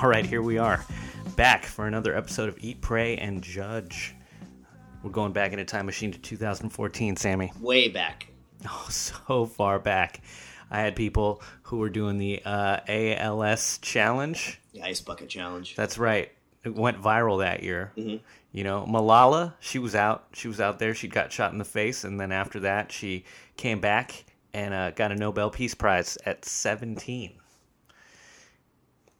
All right, here we are, back for another episode of Eat, Pray, and Judge. We're going back in a time machine to 2014, Sammy. Way back. So far back. I had people who were doing the uh, ALS challenge. The Ice Bucket Challenge. That's right. It went viral that year. You know, Malala, she was out. She was out there. She got shot in the face, and then after that, she came back and uh, got a Nobel Peace Prize at 17.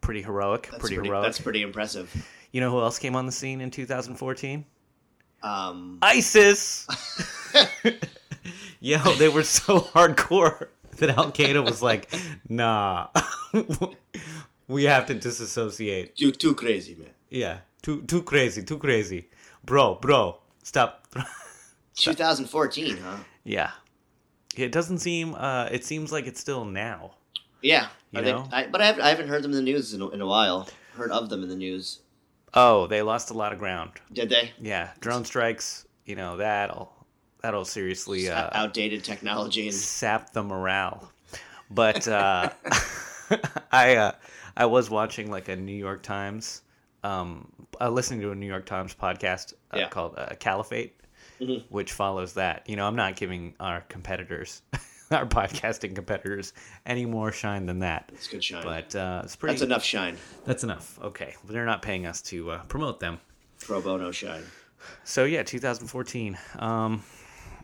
Pretty heroic. Pretty, pretty, heroic. That's pretty impressive. You know who else came on the scene in 2014? Um, ISIS. Yo, they were so hardcore that Al Qaeda was like, "Nah, we have to disassociate." too, too crazy, man. Yeah, too too crazy, too crazy, bro, bro, stop. 2014, huh? yeah, it doesn't seem. Uh, it seems like it's still now. Yeah. You Are they- know? I, but I haven't, I haven't heard them in the news in a, in a while. Heard of them in the news. Oh, they lost a lot of ground. Did they? Yeah, drone strikes. You know that'll that'll seriously uh, Outdated technology and sap the morale. But uh, I uh, I was watching like a New York Times, um, uh, listening to a New York Times podcast uh, Yeah. called uh, Caliphate, Mhm. which follows that. You know, I'm not giving our competitors, our podcasting competitors, any more shine than that. it's good shine. But uh, it's pretty. That's enough shine. That's enough. Okay, they're not paying us to uh, promote them. Pro bono shine. So yeah, 2014. Um,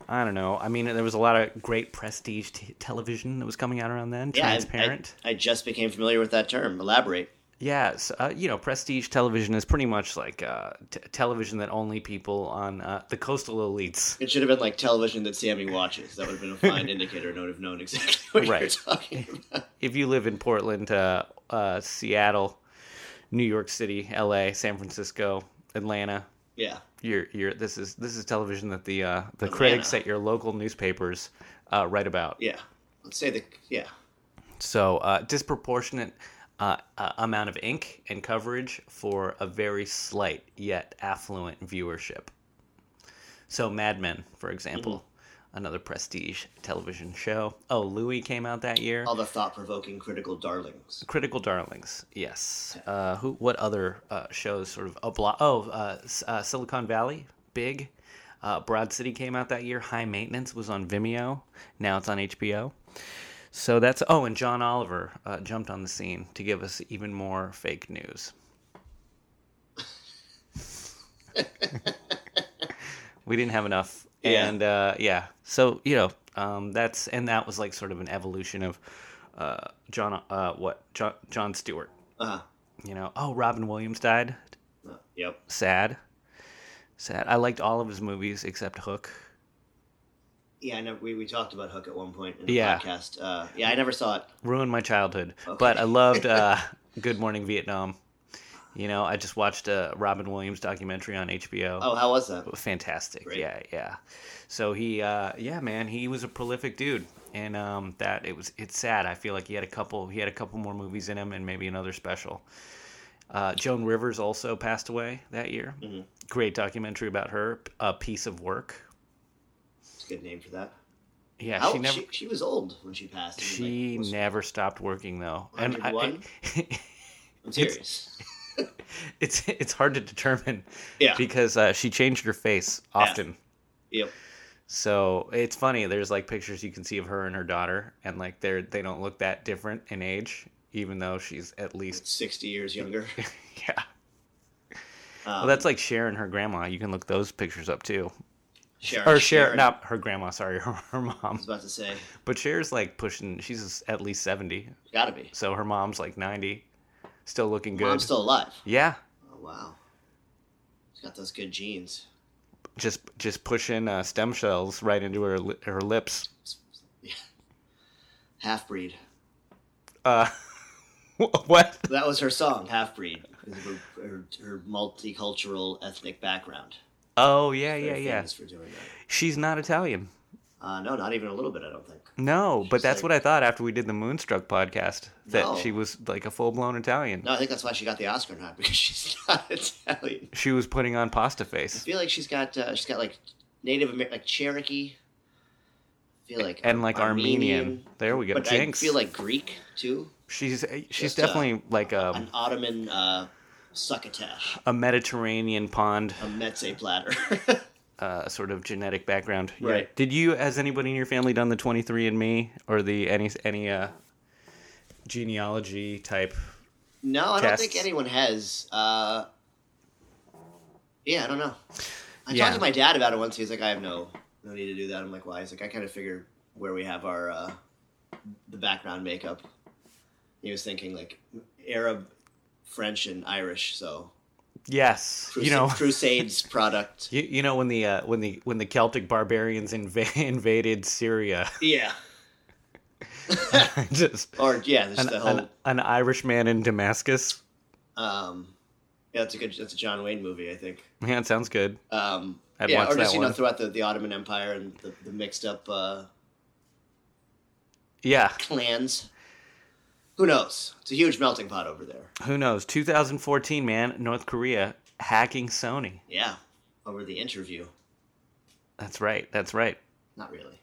I don't know. I mean, there was a lot of great prestige t- television that was coming out around then. Yeah, I- Transparent. I, I just became familiar with that term. Elaborate. Yeah, so, uh, you know, prestige television is pretty much like uh, t- television that only people on uh, the coastal elites. It should have been like television that Sammy watches. That would have been a fine indicator. and I would have known exactly what Right. you're talking about. If you live in Portland, uh, uh, Seattle, New York City, L.A., San Francisco, Atlanta, Yeah. you're you're this is this is television that the uh, the critics at your local newspapers uh, write about. Yeah. Let's say the yeah. So uh, disproportionate uh, uh, amount of ink and coverage for a very slight yet affluent viewership. So Mad Men, for example, another prestige television show. Oh, Louie came out that year. All the thought-provoking critical darlings. Critical Darlings, yes. Uh, who? What other uh, shows sort of a block. Oh, uh, uh, Silicon Valley, big. Uh, Broad City came out that year. High Maintenance was on Vimeo. Now it's on HBO. So that's oh, and John Oliver uh, jumped on the scene to give us even more fake news. we didn't have enough, Yeah. and uh, yeah, so you know um, that's and that was like sort of an evolution of uh, John uh, what John Jon Stewart. Uh-huh. You know, oh, Robin Williams died. Uh, yep. Sad, sad. I liked all of his movies except Hook. Yeah, I know. We, we talked about Hook at one point in the Yeah. podcast. Uh, yeah, I never saw it. ruined my childhood. Okay. But I loved uh, Good Morning Vietnam. You know, I just watched a Robin Williams documentary on HBO. Oh, how was that? fantastic! Great. Yeah, yeah. So he, uh, yeah, man, he was a prolific dude, and um, that it was. It's sad. I feel like he had a couple. He had a couple more movies in him, and maybe another special. Uh, Joan Rivers also passed away that year. Mhm. Great documentary about her. A piece of work. It's a good name for that. Yeah, How, she never. she, she was old when she passed. She like, never stopped working though, and I, 101? I'm serious. it's it's hard to determine Yeah. because uh, she changed her face often. Yep. So it's funny. There's like pictures you can see of her and her daughter, and like they're they don't look that different in age, even though she's at least 60 years younger. yeah. Um, Well, that's like Cher and her grandma. You can look those pictures up too. Sharon. Or Cher, Sharon, not her grandma. Sorry, her, her I mom. was about to say. But Cher's like pushing. She's at least seventy, Gotta be. so her mom's like ninety, still looking good. Mom's still alive. yeah, Oh, wow. She's got those good genes. just just pushing uh, stem cells right into her li- her lips. Yeah. Half breed. Uh, what? That was her song, Half Breed. Her, her, her multicultural ethnic background. Oh yeah, yeah, yeah. for doing that. She's not Italian. Uh, no, not even a little bit. I don't think. No, but that's like- what I thought after we did the Moonstruck podcast that No. she was like a full blown Italian. No, I think that's why she got the Oscar not because she's not Italian. She was putting on pasta face. I feel like she's got uh, she's got like Native American, like Cherokee. I feel like and like Armenian. There we go. But Jinx. I feel like Greek too. she's she's Just, uh, definitely like a An Ottoman uh, succotash, a Mediterranean pond a mezze platter. uh, sort of genetic background. Yeah. Right. Did you, has anybody in your family done the 23andMe or the any any uh, genealogy type? no, I don't think anyone has. Uh, yeah, I don't know. I Yeah. talked to my dad about it once. He was like, "I have no no need to do that." I'm like, "Why?" He's like, "I kind of figure where we have our uh, the background makeup." He was thinking like Arab, French, and Irish. So Yes. Crusade, you know. Crusades product. You, you know when the uh, when the when the Celtic barbarians inv- invaded Syria, Yeah. just Or yeah, just an, the whole. an, an Irish man in Damascus. Um, yeah, that's a good. That's a John Wayne movie, I think. Yeah, it sounds good. Um, I'd yeah, or just you know throughout the, the Ottoman Empire and the, the mixed up uh, Yeah, clans. Who knows? It's a huge melting pot over there. who knows? 2014, man, North Korea hacking Sony. Yeah, over the interview. That's right. That's right. Not really.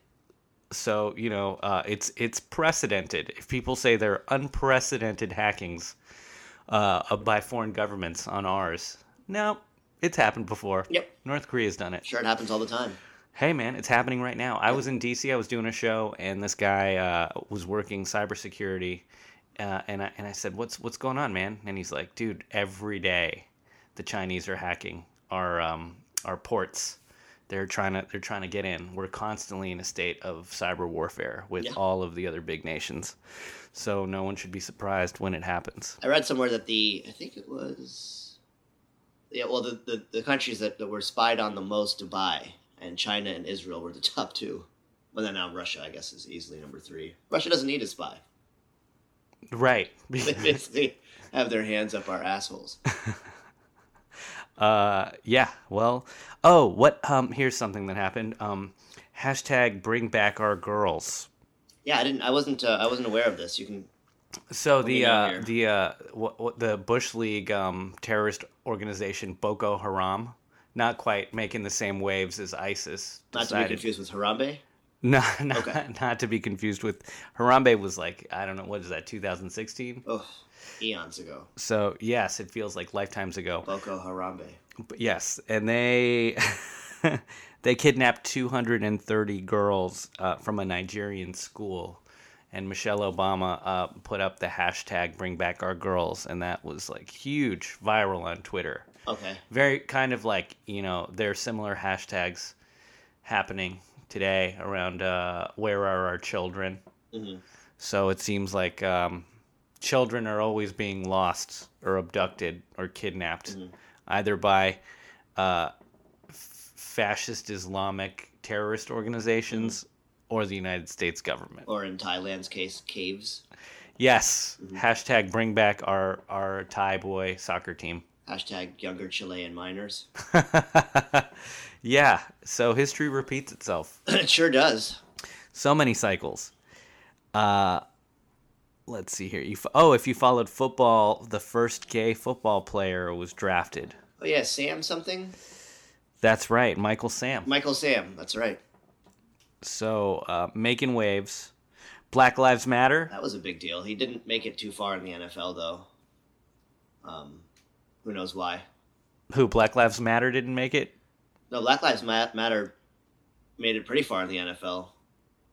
So you know, uh, it's it's precedented. If people say there are unprecedented hackings uh, by foreign governments on ours, no, it's happened before. Yep. North Korea's done it. Sure, it happens all the time. Hey man, it's happening right now. I was in DC. I was doing a show, and this guy uh, was working cybersecurity, uh, and I and I said, "What's what's going on, man?" And he's like, "Dude, every day, the Chinese are hacking our um, our ports. They're trying to they're trying to get in. We're constantly in a state of cyber warfare with Yeah. all of the other big nations. So no one should be surprised when it happens. I read somewhere that the I think it was yeah, well the, the, the countries that, that were spied on the most Dubai and China and Israel were the top two. Well then now Russia I guess is easily number three. Russia doesn't need a spy. Right. They basically have their hands up our assholes. Uh, yeah. Well, oh, what? Um, here's something that happened. Um, hashtag bring back our girls. Yeah, I didn't I wasn't uh, I wasn't aware of this. You can So the uh, the uh, what, what the Bush League um, terrorist organization Boko Haram, not quite making the same waves as ISIS. not to be confused with Harambe. No, not, Okay. not to be confused with Harambe was like I don't know what is that 2016. Oh, eons ago. So yes, it feels like lifetimes ago. Boko Harambe. Yes, and they they kidnapped 230 girls uh, from a Nigerian school, and Michelle Obama uh, put up the hashtag Bring Back Our Girls, and that was like huge, viral on Twitter. Okay. Very kind of like you know there are similar hashtags happening today around uh, where are our children. hmm So it seems like um, children are always being lost or abducted or kidnapped, either by uh, f- fascist Islamic terrorist organizations or the United States government. Or in Thailand's case, caves. Yes, hashtag bring back our, our Thai boy soccer team. Hashtag younger Chilean miners. yeah, so history repeats itself. it sure does. So many cycles. Uh, let's see here. You fo- oh, if you followed football, the first gay football player was drafted. Oh yeah, Sam something? That's right, Michael Sam. Michael Sam, that's right. So uh, making waves. Black Lives Matter. That was a big deal. He didn't make it too far in the NFL though. Um, who knows why? Who Black Lives Matter didn't make it? No, Black Lives Matter made it pretty far in the NFL.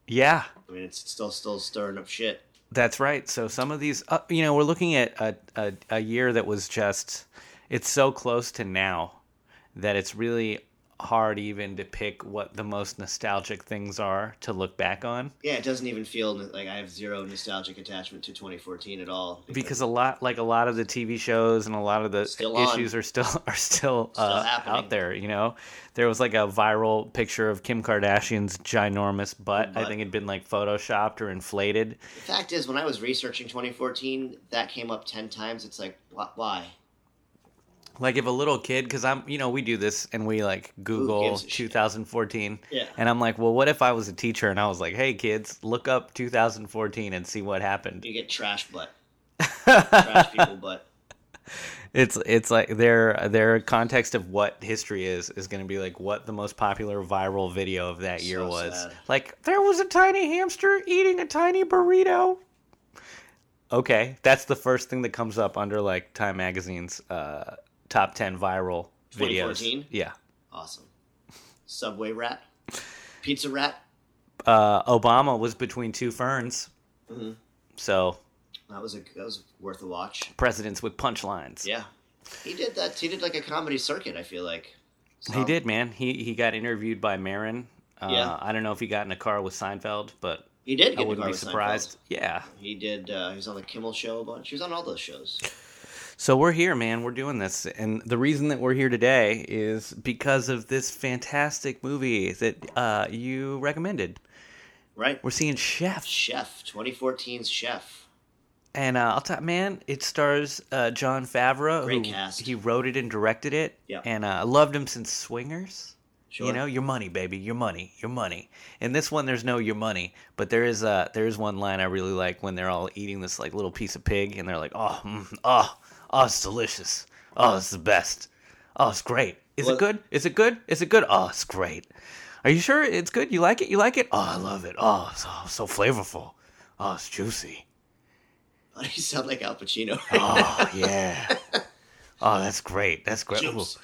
Yeah, I mean, it's still still stirring up shit. that's right. So some of these, uh, you know, we're looking at a, a a year that was just. It's so close to now that it's really hard even to pick what the most nostalgic things are to look back on. Yeah, it doesn't even feel like I have zero nostalgic attachment to 2014 at all. because a lot like a lot of the TV shows and a lot of the Still on. issues are still are still, uh, out there. You know, there was like a viral picture of Kim Kardashian's ginormous butt. I think it'd been like photoshopped or inflated. the fact is, when I was researching 2014, that came up 10 times. It's like, why? Like if a little kid, because I'm, you know, we do this and we like Google gives shit? 2014, Yeah. and I'm like, well, what if I was a teacher and I was like, hey kids, look up 2014 and see what happened. You get trash butt, trash people butt. It's it's like their their context of what history is is going to be like what the most popular viral video of that year was. sad. Like there was a tiny hamster eating a tiny burrito. Okay, that's the first thing that comes up under like Time Magazine's uh, top ten viral videos. 2014? Yeah. Awesome. Subway rat, pizza rat. Uh, Obama was between two ferns, Mhm. so That was a that was worth a watch. presidents with punchlines. Yeah, he did that. He did like a comedy circuit. I feel like He did, man. He he got interviewed by Maron. Uh, Yeah. I don't know if he got in a car with Seinfeld, but He did. Get I wouldn't be Seinfeld. surprised. Yeah. He did. Uh, he was on the Kimmel Show a bunch. He was on all those shows. So we're here, man. We're doing this, and the reason that we're here today is because of this fantastic movie that uh, you recommended. Right. We're seeing Chef, Chef, 2014's Chef. and uh, I'll tell man, it stars uh, Jon Favreau, Great who cast. he wrote it and directed it. Yeah. And uh, I loved him since Swingers. Sure. You know, your money, baby, your money, your money. In this one, there's no your money, but there is uh there is one line I really like when they're all eating this like little piece of pig, and they're like, oh, mm, oh, oh, it's delicious. Oh, it's the best. Oh, it's great. Is it good? Is it good? Is it good? Oh, it's great. Are you sure it's good? You like it? You like it? Oh, I love it. Oh, it's oh, so flavorful. Oh, it's juicy. You sound like Al Pacino? Oh, yeah. Oh, that's great. That's great. Juice.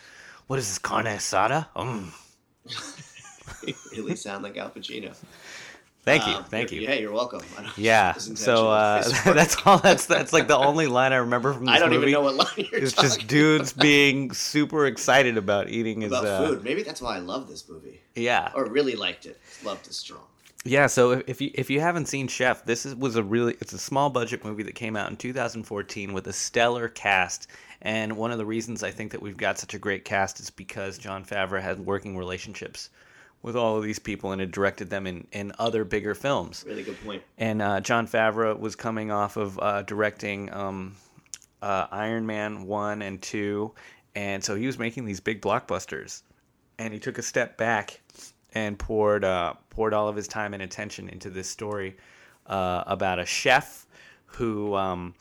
what is this carne asada? Mm. you really sound like Al Pacino. Thank you. Um, Thank you. Yeah, you're welcome. Yeah. So uh, that's all. That's that's like the only line I remember from this I don't movie. even know what line you're It's just dudes being super excited about eating his. about uh, food. Maybe that's why I love this movie, Yeah. or really liked it. Loved it strong. Yeah. So if, if you if you haven't seen Chef, this is, was a really it's a small budget movie that came out in 2014 with a stellar cast. And one of the reasons I think that we've got such a great cast is because Jon Favreau had working relationships with all of these people and had directed them in, in other bigger films. Really good point. and uh, Jon Favreau was coming off of uh, directing um, uh, Iron Man one and two, and so he was making these big blockbusters, and he took a step back and poured uh, poured all of his time and attention into this story uh, about a chef who um,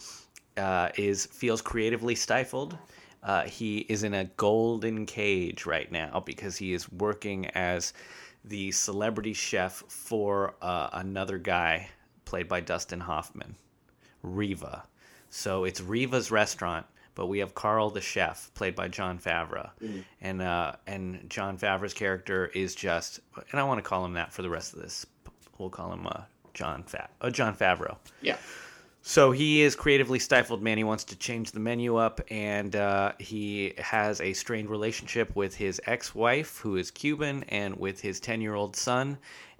uh, is feels creatively stifled. Uh, he is in a golden cage right now because he is working as the celebrity chef for uh, another guy played by Dustin Hoffman, Riva. So it's Riva's restaurant, but we have Carl the chef played by Jon Favreau, and uh, and Jon Favreau's character is just, and I want to call him that for the rest of this. We'll call him uh, John Fa- uh, Jon Favreau. Yeah. So he is creatively stifled, man. He wants to change the menu up, and uh, he has a strained relationship with his ex-wife, who is Cuban, and with his ten-year-old son.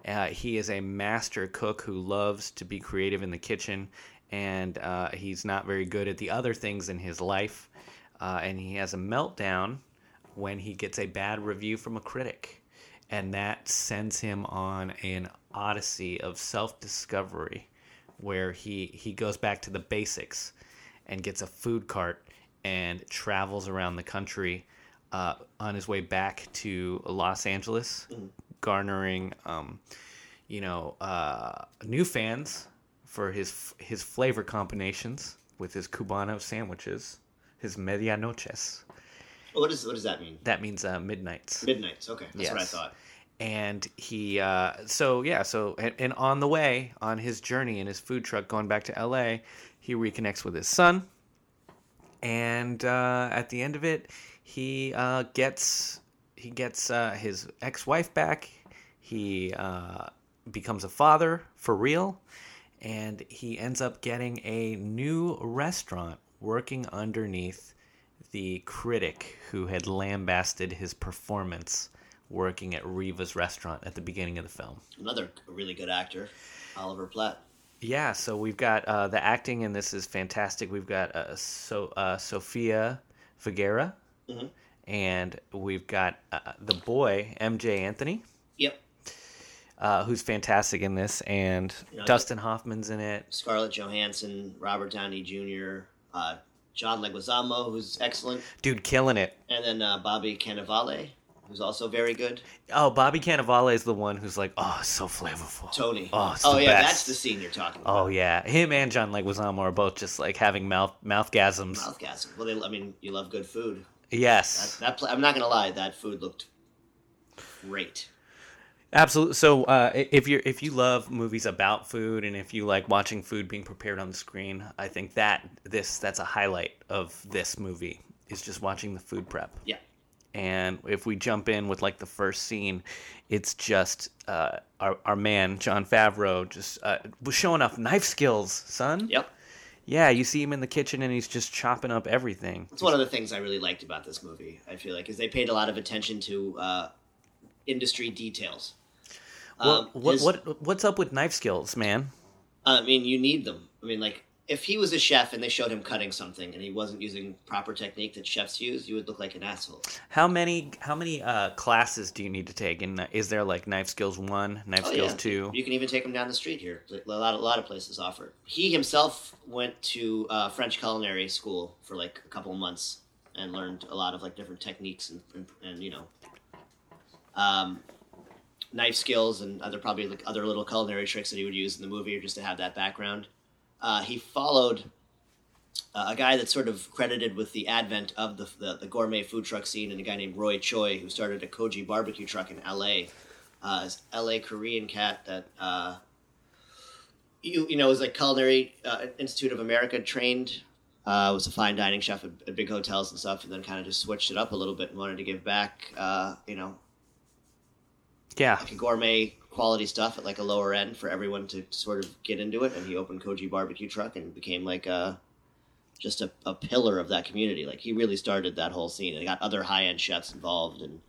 Uh, he is a master cook who loves to be creative in the kitchen, and uh, he's not very good at the other things in his life. Uh, and he has a meltdown when he gets a bad review from a critic, and that sends him on an odyssey of self-discovery where he he goes back to the basics and gets a food cart and travels around the country uh, on his way back to Los Angeles, garnering um, you know uh, new fans for his his flavor combinations with his cubano sandwiches, his medianoches. What does what does that mean? That means uh, midnights Midnights. Okay, that's what I thought. And he uh, so yeah so and, and on the way on his journey in his food truck going back to la he reconnects with his son. And uh, at the end of it he uh, gets he gets uh, his ex-wife back. He uh, becomes a father for real. And he ends up getting a new restaurant working underneath the critic who had lambasted his performance working at Riva's restaurant at the beginning of the film. Another really good actor, Oliver Platt. Yeah, so we've got uh, the acting in this is fantastic. We've got uh, so uh, Sofia Vergara, Mhm. and we've got uh, the boy Emjay Anthony, Yep. uh, who's fantastic in this, and Yeah, Dustin Hoffman's in it. Scarlett Johansson, Robert Downey Jr., uh, John Leguizamo, who's excellent, Dude, killing it. and then uh, Bobby Cannavale, who's also very good. Oh, Bobby Cannavale is the one who's like, oh, so flavorful. Tony. Oh, oh yeah, best. that's the scene you're talking about. Oh yeah, him and John Leguizamo are both just like having mouth mouthgasms. Mouthgasm. Well, they, I mean, you love good food. Yes, That, that I'm not gonna lie, that food looked great. absolutely. So uh, if you if you love movies about food and if you like watching food being prepared on the screen, I think that this that's a highlight of this movie is just watching the food prep. Yeah. And if we jump in with like the first scene, it's just uh, our our man Jon Favreau just uh, was showing off knife skills, son. Yep. Yeah, you see him in the kitchen and he's just chopping up everything. That's one of the things I really liked about this movie. I feel like is they paid a lot of attention to uh, industry details. What, Um, what, his- what what's up with knife skills, man? I mean, you need them. I mean, like if he was a chef and they showed him cutting something and he wasn't using proper technique that chefs use, you would look like an asshole. How many how many uh, classes do you need to take? And is there like knife skills one, knife Oh, skills yeah. two? You can even take them down the street here. A lot, a lot of places offer. He himself went to uh, French culinary school for like a couple months and learned a lot of like different techniques and, and, and you know, um, knife skills and other probably like other little culinary tricks that he would use in the movie, or just to have that background. Uh, he followed uh, a guy that's sort of credited with the advent of the, the the gourmet food truck scene, and a guy named Roy Choi, who started a Kogi barbecue truck in L.A uh, is LA Korean cat that uh, you you know was like culinary uh, Institute of America trained. Uh, was a fine dining chef at, at big hotels and stuff, and then kind of just switched it up a little bit and wanted to give back. Uh, you know, yeah, like a gourmet quality stuff at like a lower end for everyone to sort of get into it. And he opened Kogi Barbecue Truck and became like a just a, a pillar of that community. Like he really started that whole scene. And got other high end chefs involved and.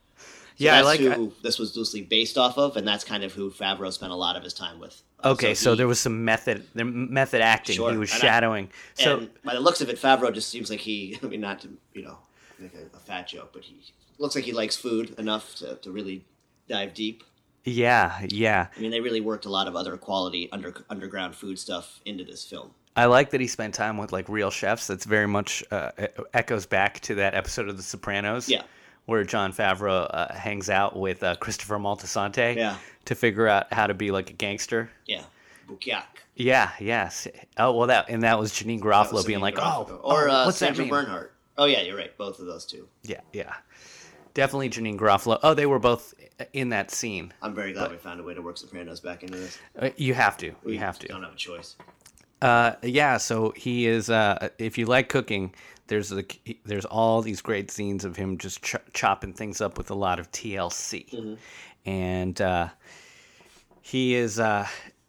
So Yeah, I like- who this was loosely based off of, and that's kind of who Favreau spent a lot of his time with. Uh, Okay, so, he- there was some method, there method acting. Sure, He was and I- shadowing. so and by the looks of it, Favreau just seems like he. I mean, not to you know make a, a fat joke, but he looks like he likes food enough to, to really dive deep. Yeah, yeah. I mean, they really worked a lot of other quality under underground food stuff into this film. I like that he spent time with like real chefs. That's very much uh, echoes back to that episode of The Sopranos. Yeah. Where Jon Favreau uh, hangs out with uh, Christopher Moltisanti Yeah. to figure out how to be like a gangster. Yeah, Bukiak. Yeah, yes. Oh well, that and that was Janeane Garofalo being like, "Oh, or oh, uh, what's that Sandra mean?" Bernhard. Oh yeah, you're right. Both of those two. Yeah, yeah, definitely Janeane Garofalo. Oh, they were both in that scene. I'm very glad we found a way to work Sopranos back into this. Uh, You have to. We You have to. Don't have a choice. Uh, yeah. So he is. Uh, if you like cooking, there's the there's all these great scenes of him just ch- chopping things up with a lot of TLC, and uh, he is.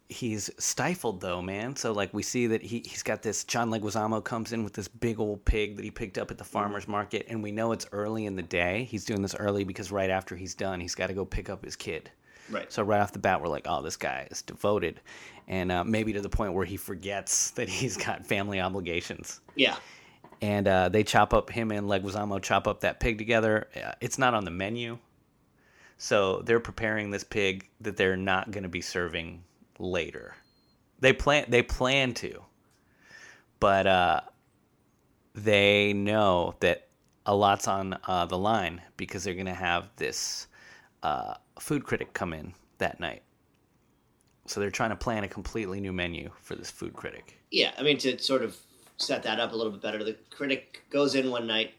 He's stifled though, man. So like we see that he he's got this. John Leguizamo comes in with this big old pig that he picked up at the farmers market, and we know it's early in the day. He's doing this early because right after he's done, he's got to go pick up his kid. Right. So right off the bat, we're like, oh, this guy is devoted, and uh, maybe to the point where he forgets that he's got family obligations. Yeah. And uh, they chop up him and Leguizamo chop up that pig together. Uh, It's not on the menu, so they're preparing this pig that they're not going to be serving later. They plan they plan to, but uh, they know that a lot's on uh, the line because they're going to have this uh, food critic come in that night. So they're trying to plan a completely new menu for this food critic. Yeah, I mean to sort of set that up a little bit better. The critic goes in one night.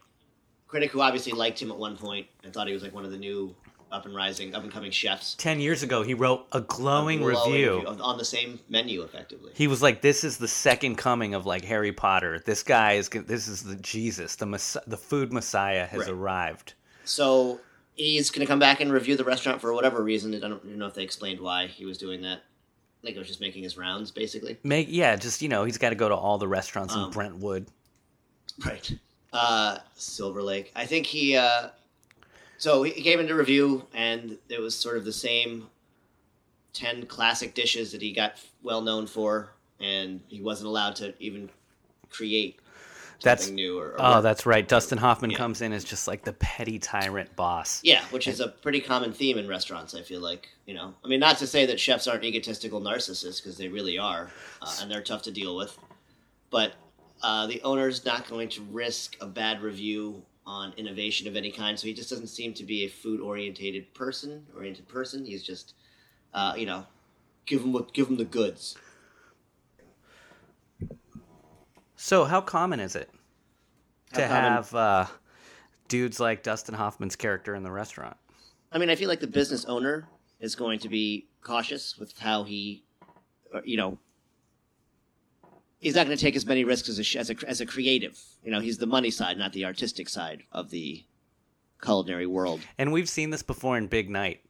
Critic who obviously liked him at one point and thought he was like one of the new up and rising, up and coming chefs. Ten years ago, he wrote a glowing, Glowing review. on- on the same menu, effectively. He was like, "This is the second coming of like Harry Potter. This guy is. This is the Jesus. The mess- the food Messiah has Right. arrived." So he's going to come back and review the restaurant for whatever reason. I don't know if they explained why he was doing that. Think it was just making his rounds, basically. Make yeah, just you know, he's got to go to all the restaurants in Um, Brentwood. Right. Uh, Silver Lake. I think he. Uh, so he came into review, and it was sort of the same ten classic dishes that he got well known for, and he wasn't allowed to even create something That's new. Or, or oh, work. that's right. Dustin Hoffman Yeah. comes in as just like the petty tyrant boss. Yeah, which is a pretty common theme in restaurants. I feel like you know. I mean, not to say that chefs aren't egotistical narcissists because they really are, uh, and they're tough to deal with. But uh, the owner's not going to risk a bad review on innovation of any kind. So he just doesn't seem to be a food orientated person. Oriented person. He's just, uh, you know, give him what give him the goods. So, how common is it How to common- have uh, dudes like Dustin Hoffman's character in the restaurant? I mean, I feel like the business owner is going to be cautious with how he, uh, you know, he's not going to take as many risks as a, as a as a creative. You know, he's the money side, not the artistic side of the culinary world. And we've seen this before in Big Night.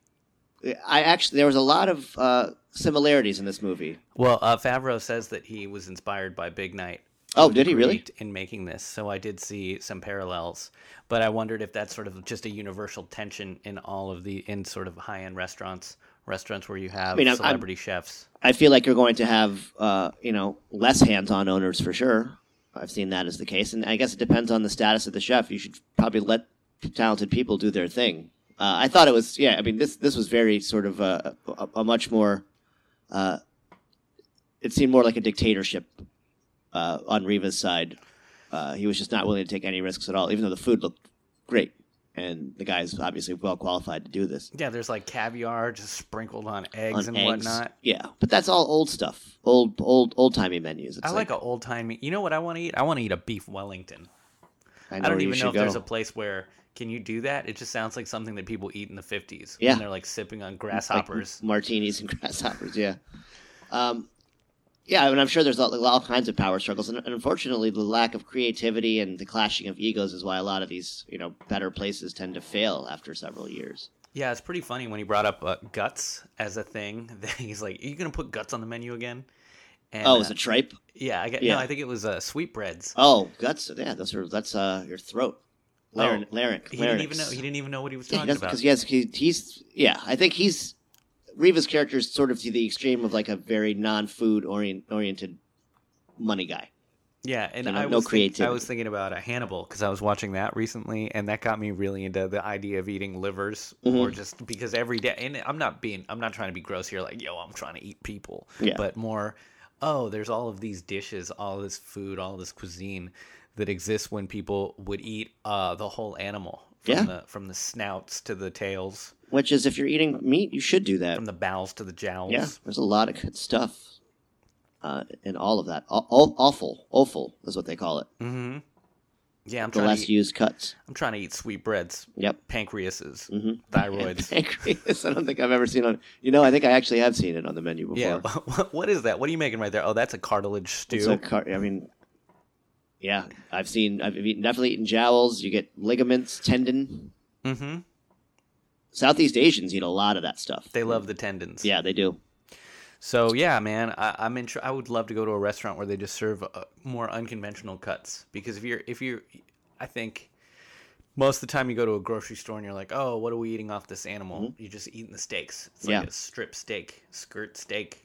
I actually there was a lot of uh, similarities in this movie. Well, uh, Favreau says that he was inspired by Big Night. Oh, did he really? In making this, so I did see some parallels, but I wondered if that's sort of just a universal tension in all of the in sort of high end restaurants, restaurants where you have mean, I'm- I'm- celebrity chefs. I feel like you're going to have uh, you know less hands-on owners for sure. I've seen that as the case, and I guess it depends on the status of the chef. You should probably let talented people do their thing. Uh, I thought it was yeah. I mean this this was very sort of a, a, a much more. Uh, it seemed more like a dictatorship uh, on Riva's side. Uh, he was just not willing to take any risks at all, even though the food looked great, and the guy's obviously well qualified to do this. Yeah, there's like caviar just sprinkled on eggs on and eggs. whatnot. Yeah, but that's all old stuff, old old old timey menus. It's I like, a old timey. You know what I want to eat? I want to eat a beef Wellington. I, I, don't even know if go. there's a place where can you do that. It just sounds like something that people eat in the 50s Yeah. when they're like sipping on Like grasshoppers. martinis and grasshoppers. Yeah, um, yeah, and I'm sure there's all, all kinds of power struggles, and, and unfortunately, the lack of creativity and the clashing of egos is why a lot of these you know better places tend to fail after several years. yeah, it's pretty funny when he brought up uh, guts as a thing. He's like, "Are you gonna put guts on the menu again?" And, oh, uh, is it tripe? yeah, I get, yeah. no, I think it was uh, sweetbreads. Oh, guts. Yeah, those are that's uh your throat. Oh, larynx. He didn't even know. He didn't even know what he was Yeah, talking about. because yes, he, he's yeah. I think he's Riva's character is sort of to the extreme of like a very non-food orient, oriented money guy. Yeah, and So no- I no was think- I was thinking about a Hannibal because I was watching that recently, and that got me really into the idea of eating livers, Mm-hmm. or just because every day. And I'm not being, I'm not trying to be gross here, like yo, I'm trying to eat people, Yeah. but more, oh, there's all of these dishes, all this food, all this cuisine that exists when people would eat uh, the whole animal, from Yeah. the from the snouts to the tails, Which is, if you're eating meat, you should do that. from the bowels to the jowls. Yeah, there's a lot of good stuff uh, in all of that. Aw- aw- awful, awful is what they call it. Mm-hmm. Yeah, I'm The trying to less eat, used cuts. I'm trying to eat sweetbreads, Yep. pancreases, Mhm. thyroids. Pancreas. I don't think I've ever seen it on. You know, I think I actually have seen it on the menu before. Yeah. What, what is that? What are you making right there? Oh, that's a cartilage stew. It's a car- I mean, yeah, I've seen. I've eaten, definitely eaten jowls. You get ligaments, tendon. mm-hmm. Southeast Asians eat a lot of that stuff. They love the tendons. Yeah, they do. So yeah, man, I, I'm in. I would love to go to a restaurant where they just serve uh, more unconventional cuts. Because if you're, if you're, I think most of the time you go to a grocery store and you're like, oh, what are we eating off this animal? You're just eating the steaks. It's like Mm-hmm. Yeah. a strip steak, skirt steak.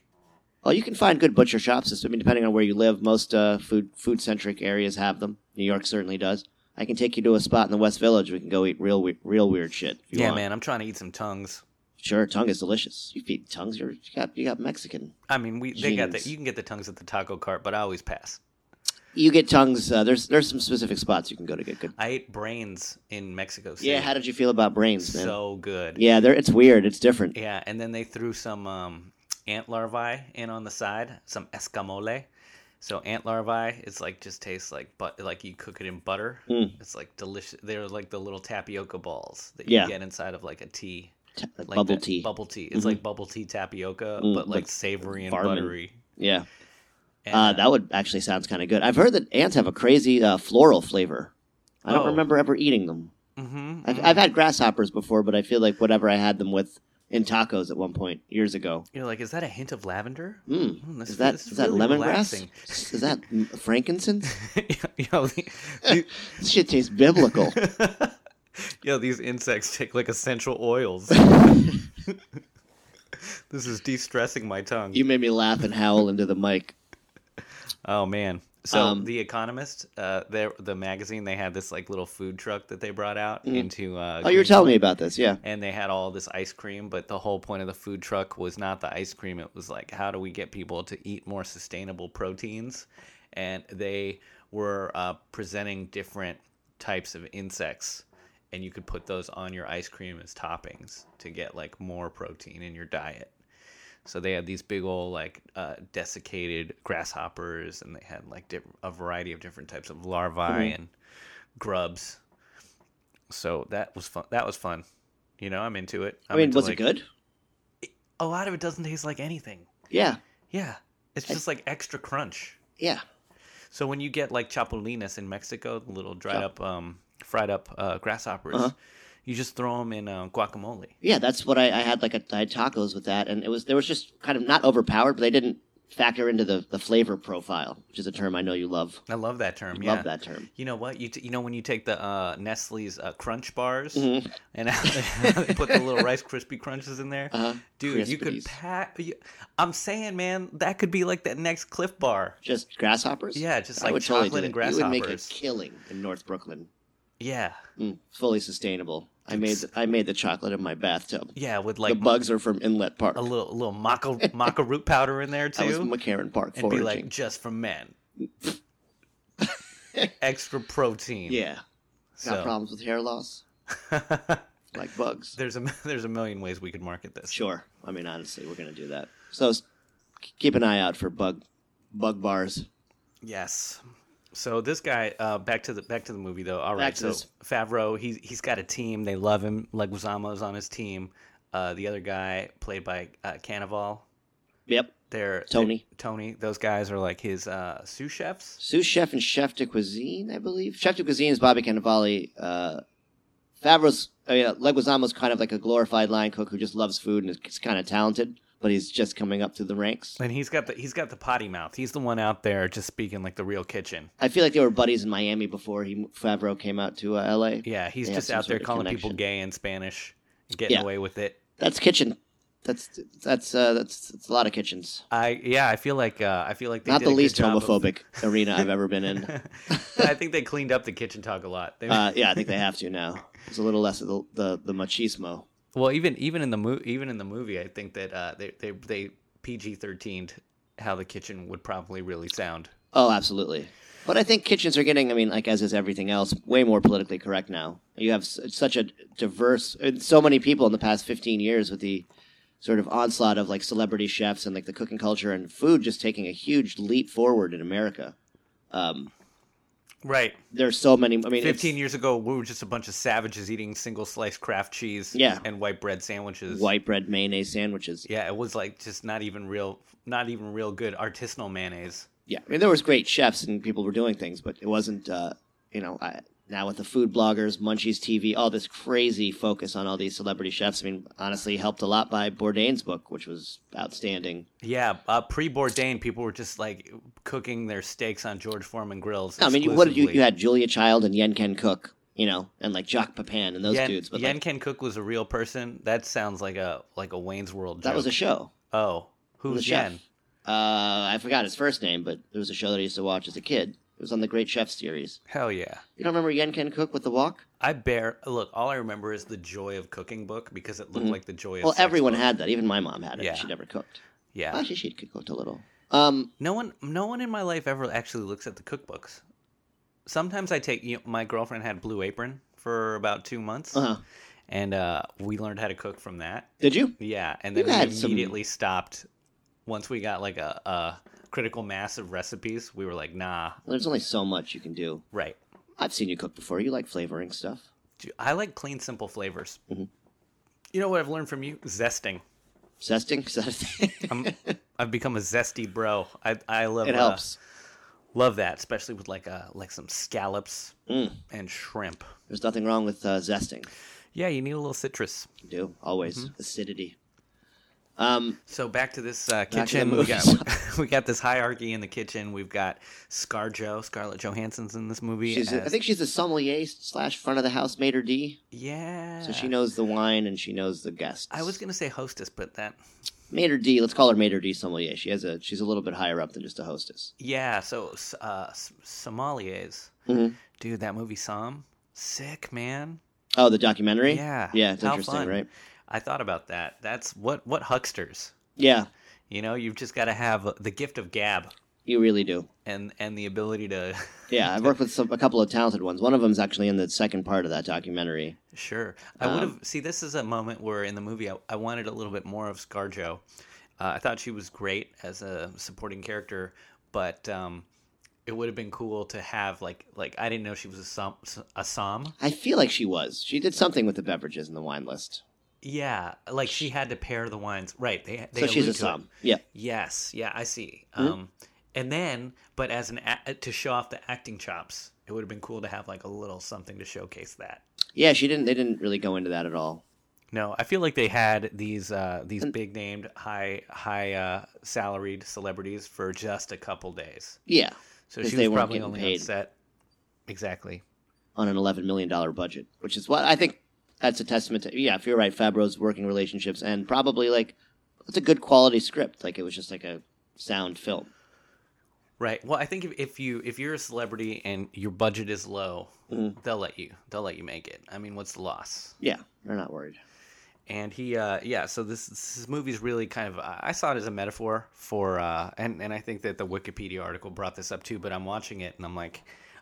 Well, you can find good butcher shops. I mean, depending on where you live, most uh, food food centric areas have them. New York certainly does. I can take you to a spot in the West Village. We can go eat real we- real weird shit. If you Yeah, want. man, I'm trying to eat some tongues. Sure, tongue is delicious. You feed tongues. You're, you got you got Mexican. I mean, we they got the you can get the tongues at the taco cart, but I always pass. You get tongues. Uh, there's there's some specific spots you can go to get good. I ate brains in Mexico City. Yeah, how did you feel about brains, man? so good. yeah, they're, it's weird. It's different. Yeah, and then they threw some um, ant larvae in on the side, some escamole. So ant larvae, it's like just tastes like but like you cook it in butter. Mm. It's like delicious. They're like the little tapioca balls that you Yeah. get inside of like a tea, like bubble tea. Bubble tea. It's Mhm. like bubble tea tapioca, Mm, but like like savory and Varmin. buttery. Yeah, And, uh, that would actually sounds kind of good. I've heard that ants have a crazy uh, floral flavor. I don't Oh. remember ever eating them. hmm I've, I've had grasshoppers before, but I feel like whatever I had them with in tacos at one point years ago. You're like, is that a hint of lavender? Mm. Mm, Is that this is that lemongrass? Is that frankincense? you know, the- the- This shit tastes biblical. Yo, these insects take like essential oils. this is de-stressing my tongue. you made me laugh and howl into the mic. Oh man. So Um, the Economist, uh, the magazine, they had this like little food truck that they brought out Mm. into. Uh, Oh, you were telling me about this, yeah. And they had all this ice cream, but the whole point of the food truck was not the ice cream. It was like, how do we get people to eat more sustainable proteins? And they were uh, presenting different types of insects, and you could put those on your ice cream as toppings to get like more protein in your diet. So they had these big old like uh, desiccated grasshoppers, and they had like diff- a variety of different types of larvae and grubs. So that was fun. That was fun. You know, I'm into it. I I'm mean, into, was like- it good? A lot of it doesn't taste like anything. Yeah, Yeah, it's just like extra crunch. yeah. So when you get like chapulines in Mexico, the little dried Chap- up, um, fried up uh, grasshoppers, Uh-huh. You just throw them in uh, guacamole. Yeah, that's what I, I had. Like a, I had tacos with that, and it was there was just kind of not overpowered, but they didn't factor into the, the flavor profile, which is a term I know you love. I love that term. yeah. Love that term. You know what? You t- you know when you take the uh, Nestle's uh, Crunch bars Mhm. and put the little Rice Krispie crunches in there, Uh-huh. dude. You could pack. You, I'm saying, man, that could be like that next Clif Bar. Just grasshoppers. Yeah, just I like totally chocolate do and that. You would make a killing in North Brooklyn. Yeah, Mm, fully sustainable. I made the, I made the chocolate in my bathtub. yeah, with like the bugs are from Inlet Park. a little a little maca maca root powder in there I was too, McCarren Park and be like just for men. Extra protein. yeah, got So problems with hair loss, like bugs. there's a there's a million ways we could market this. Sure. I mean, honestly, we're gonna do that. So keep an eye out for bug bug bars. Yes. So this guy, uh, back to the back to the movie though. All right, So this. Favreau, he's he's got a team. They love him. Leguizamo's on his team. Uh, the other guy, played by uh, Cannavale, Yep. they're Tony. they're- Tony. Those guys are like his uh, sous chefs. Sous chef and chef de cuisine, I believe. Chef de cuisine is Bobby Cannavale. Uh, Favreau's, I mean, Leguizamo's kind of like a glorified line cook who just loves food and is kind of talented, but he's just coming up through the ranks. And he's got the he's got the potty mouth. He's the one out there just speaking like the real kitchen. I feel like they were buddies in Miami before he Favreau came out to uh, L.A. Yeah, he's They just out there calling people gay in Spanish, getting Yeah. away with it. That's kitchen. That's that's uh, that's, that's a lot of kitchens. I yeah, I feel like uh, I feel like they Not the least of- homophobic arena I've ever been in. I think they cleaned up the kitchen talk a lot. They, Uh, yeah, I think they have to now. It's a little less of the the, the machismo. Well, even even in the mo- even in the movie, I think that uh, they they they PG thirteened how the kitchen would probably really sound. Oh, absolutely. But I think kitchens are getting, I mean, like as is everything else, way more politically correct now. You have such a diverse, so many people in the past 15 years with the sort of onslaught of like celebrity chefs and like the cooking culture and food just taking a huge leap forward in America. Um, Right. there's so many. I mean, it's- Fifteen years ago, we were just a bunch of savages eating single slice Kraft cheese. Yeah. And white bread sandwiches. white bread mayonnaise sandwiches. Yeah, it was like just not even real, not even real good artisanal mayonnaise. Yeah, I mean, there was great chefs and people were doing things, but it wasn't. Uh, you know, I, now with the food bloggers, Munchies TV, all this crazy focus on all these celebrity chefs. I mean, honestly, helped a lot by Bourdain's book, which was outstanding. Yeah, uh, pre Bourdain, people were just like cooking their steaks on George Foreman grills. I mean, you, what did you you had Julia Child and Yan Can Cook, you know, and like Jacques Pepin and those Yen, dudes, but Yen like, Ken Cook was a real person. That sounds like a like a Wayne's World. that was a show. oh, who's chef. Uh, I forgot his first name, but there was a show that I used to watch as a kid. It was on the Great Chef series. Hell yeah. You don't remember Yan Can Cook with the walk? I bear look. All I remember is the Joy of Cooking book because it looked Mhm. like the Joy of. Well, everyone book. had that. Even my mom had it. Yeah. She never cooked. Yeah. Actually, she cooked a little. Um, No one, no one in my life ever actually looks at the cookbooks. Sometimes I take. You know, my girlfriend had Blue Apron for about two months, uh-huh. and uh, we learned how to cook from that. Did you? Yeah, and then You we had some- immediately stopped. Once we got like a, a critical mass of recipes, we were like, nah, There's only so much you can do. right. I've seen you cook before. You like flavoring stuff. I like clean, simple flavors. Mhm. You know what I've learned from you? Zesting. Zesting? Is that a thing? I'm, I've become a zesty bro. I I love it uh, helps. love that, especially with like a like some scallops Mm. and shrimp. There's nothing wrong with uh, zesting. Yeah, you need a little citrus. You do always Mm-hmm. acidity. Um, So back to this uh, to kitchen. we got we got this hierarchy in the kitchen. We've got Scar ScarJo, Scarlett Johansson's in this movie. she's a, I think she's a sommelier slash front of the house maitre d. yeah. So she knows the wine and she knows the guests. I was gonna say hostess, but that maitre d. Let's call her maitre d sommelier. She has a she's a little bit higher up than just a hostess. yeah. So uh, sommeliers, Mhm. dude, that movie Somm, sick man. Oh, the documentary. Yeah, yeah, it's how interesting, fun. right? I thought about that. That's what what hucksters. Yeah, You know, you've just got to have the gift of gab. You really do. and and the ability to Yeah, I've worked with some, a couple of talented ones. One of them's actually in the second part of that documentary. Sure. I would have. Um, see, this is a moment where in the movie I, I wanted a little bit more of ScarJo. Uh, I thought she was great as a supporting character, but um, it would have been cool to have like like I didn't know she was a som a som. I feel like she was. She did something with the beverages in the wine list. Yeah, like she had to pair the wines. Right. They they so she's a somm. Yeah. Yes. Yeah, I see. Mhm. Um, and then, but as an a- to show off the acting chops, it would have been cool to have like a little something to showcase that. Yeah, she didn't. They didn't really go into that at all. No, I feel like they had these uh, these big named, high high uh, salaried celebrities for just a couple days. Yeah, so she they was probably only paid. on set. Exactly. on an eleven million dollar budget, which is what I think. That's a testament to. Yeah, if you're right, Favreau's working relationships and probably like it's a good quality script. Like it was just like a sound film. Right. Well, I think if, if you if you're a celebrity and your budget is low, Mhm. they'll let you they'll let you make it. I mean, what's the loss? Yeah, they're not worried. and he uh yeah so this this movie's really kind of i saw it as a metaphor for uh and and i think that the wikipedia article brought this up too but i'm watching it and i'm like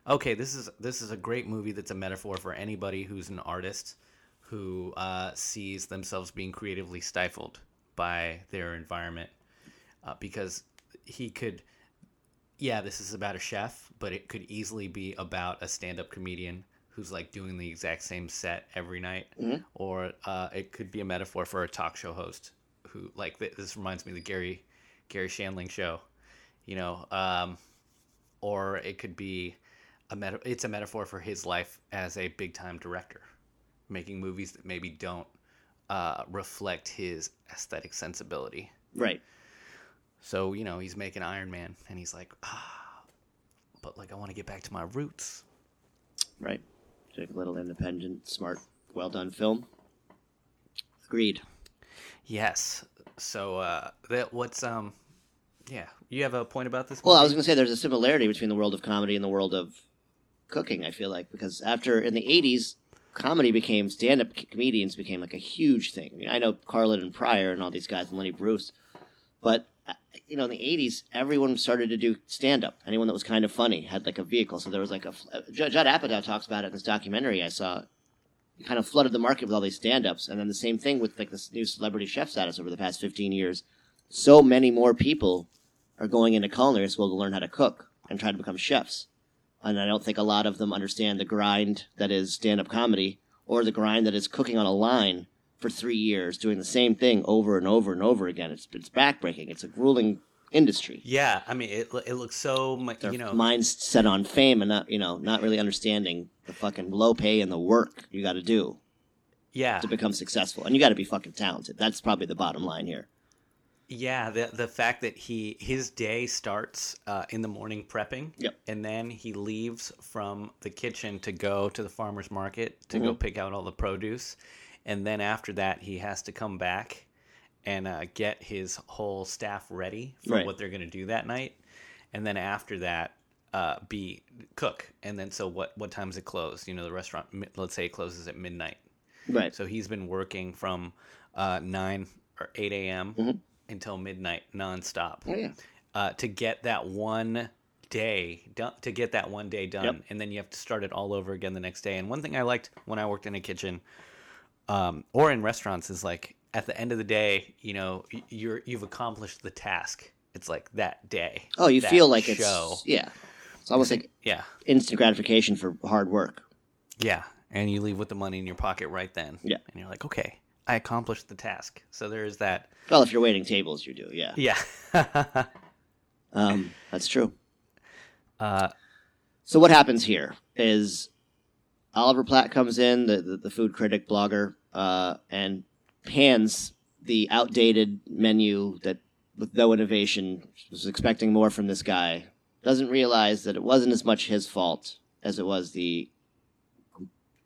okay this is this is a great movie that's a metaphor for anybody who's an artist who uh sees themselves being creatively stifled by their environment uh, because he could yeah this is about a chef but it could easily be about a stand-up comedian who's like doing the exact same set every night Mhm. or uh, it could be a metaphor for a talk show host who like th- this reminds me of the Garry Garry Shandling show, you know, um, or it could be a meta- it's a metaphor for his life as a big time director, making movies that maybe don't uh, reflect his aesthetic sensibility. Right. So you know he's making Iron Man, and he's like, ah, but like I want to get back to my roots. Right. A little independent, smart, well done film. Agreed. Yes. So uh, that what's um, yeah, you have a point about this? Well, I was going to say there's a similarity between the world of comedy and the world of cooking. I feel like because after in the '80s, comedy became stand-up comedians became like a huge thing. I, mean, I know Carlin and Pryor and all these guys and Lenny Bruce, but uh, you know in the '80s, everyone started to do stand-up. Anyone that was kind of funny had like a vehicle. So there was like a uh, Judd Apatow talks about it in this documentary I saw. Kind of flooded the market with all these stand-ups, and then the same thing with like this new celebrity chef status over the past 15 years. So many more people are going into culinary school to learn how to cook and try to become chefs. And I don't think a lot of them understand the grind that is stand up comedy or the grind that is cooking on a line for three years, doing the same thing over and over and over again. It's, it's backbreaking. It's a grueling industry. Yeah, I mean, it it looks so Their you know. minds set on fame and not, you know, not really understanding the fucking low pay and the work you got to do yeah, to become successful. And you got to be fucking talented. That's probably the bottom line here. Yeah. The the fact that he his day starts uh, in the morning prepping, Yep. and then he leaves from the kitchen to go to the farmer's market to go Mhm. pick out all the produce, and then after that he has to come back and uh, get his whole staff ready for Right. what they're going to do that night, and then after that. Uh, be cook and then so what what time is it closed you know the restaurant let's say it closes at midnight Right. So he's been working from uh, 9 or 8 a.m. Mhm. Until midnight nonstop Oh, yeah. uh, to get that one day done, to get that one day done. Yep. And then you have to start it all over again the next day. And one thing I liked when I worked in a kitchen um, or in restaurants is like at the end of the day, you know, you're, you've accomplished the task. It's like that day. Oh, you feel like show. it's, yeah. It's almost like Yeah. instant gratification for hard work. Yeah. And you leave with the money in your pocket right then. Yeah. And you're like, okay, I accomplished the task. So there is that. Well, if you're waiting tables, you do, yeah. Yeah. Um, that's true. uh, So what happens here is Oliver Platt comes in, the, the, the food critic blogger, uh, and pans the outdated menu that with no innovation was expecting more from this guy. Doesn't realize that it wasn't as much his fault as it was the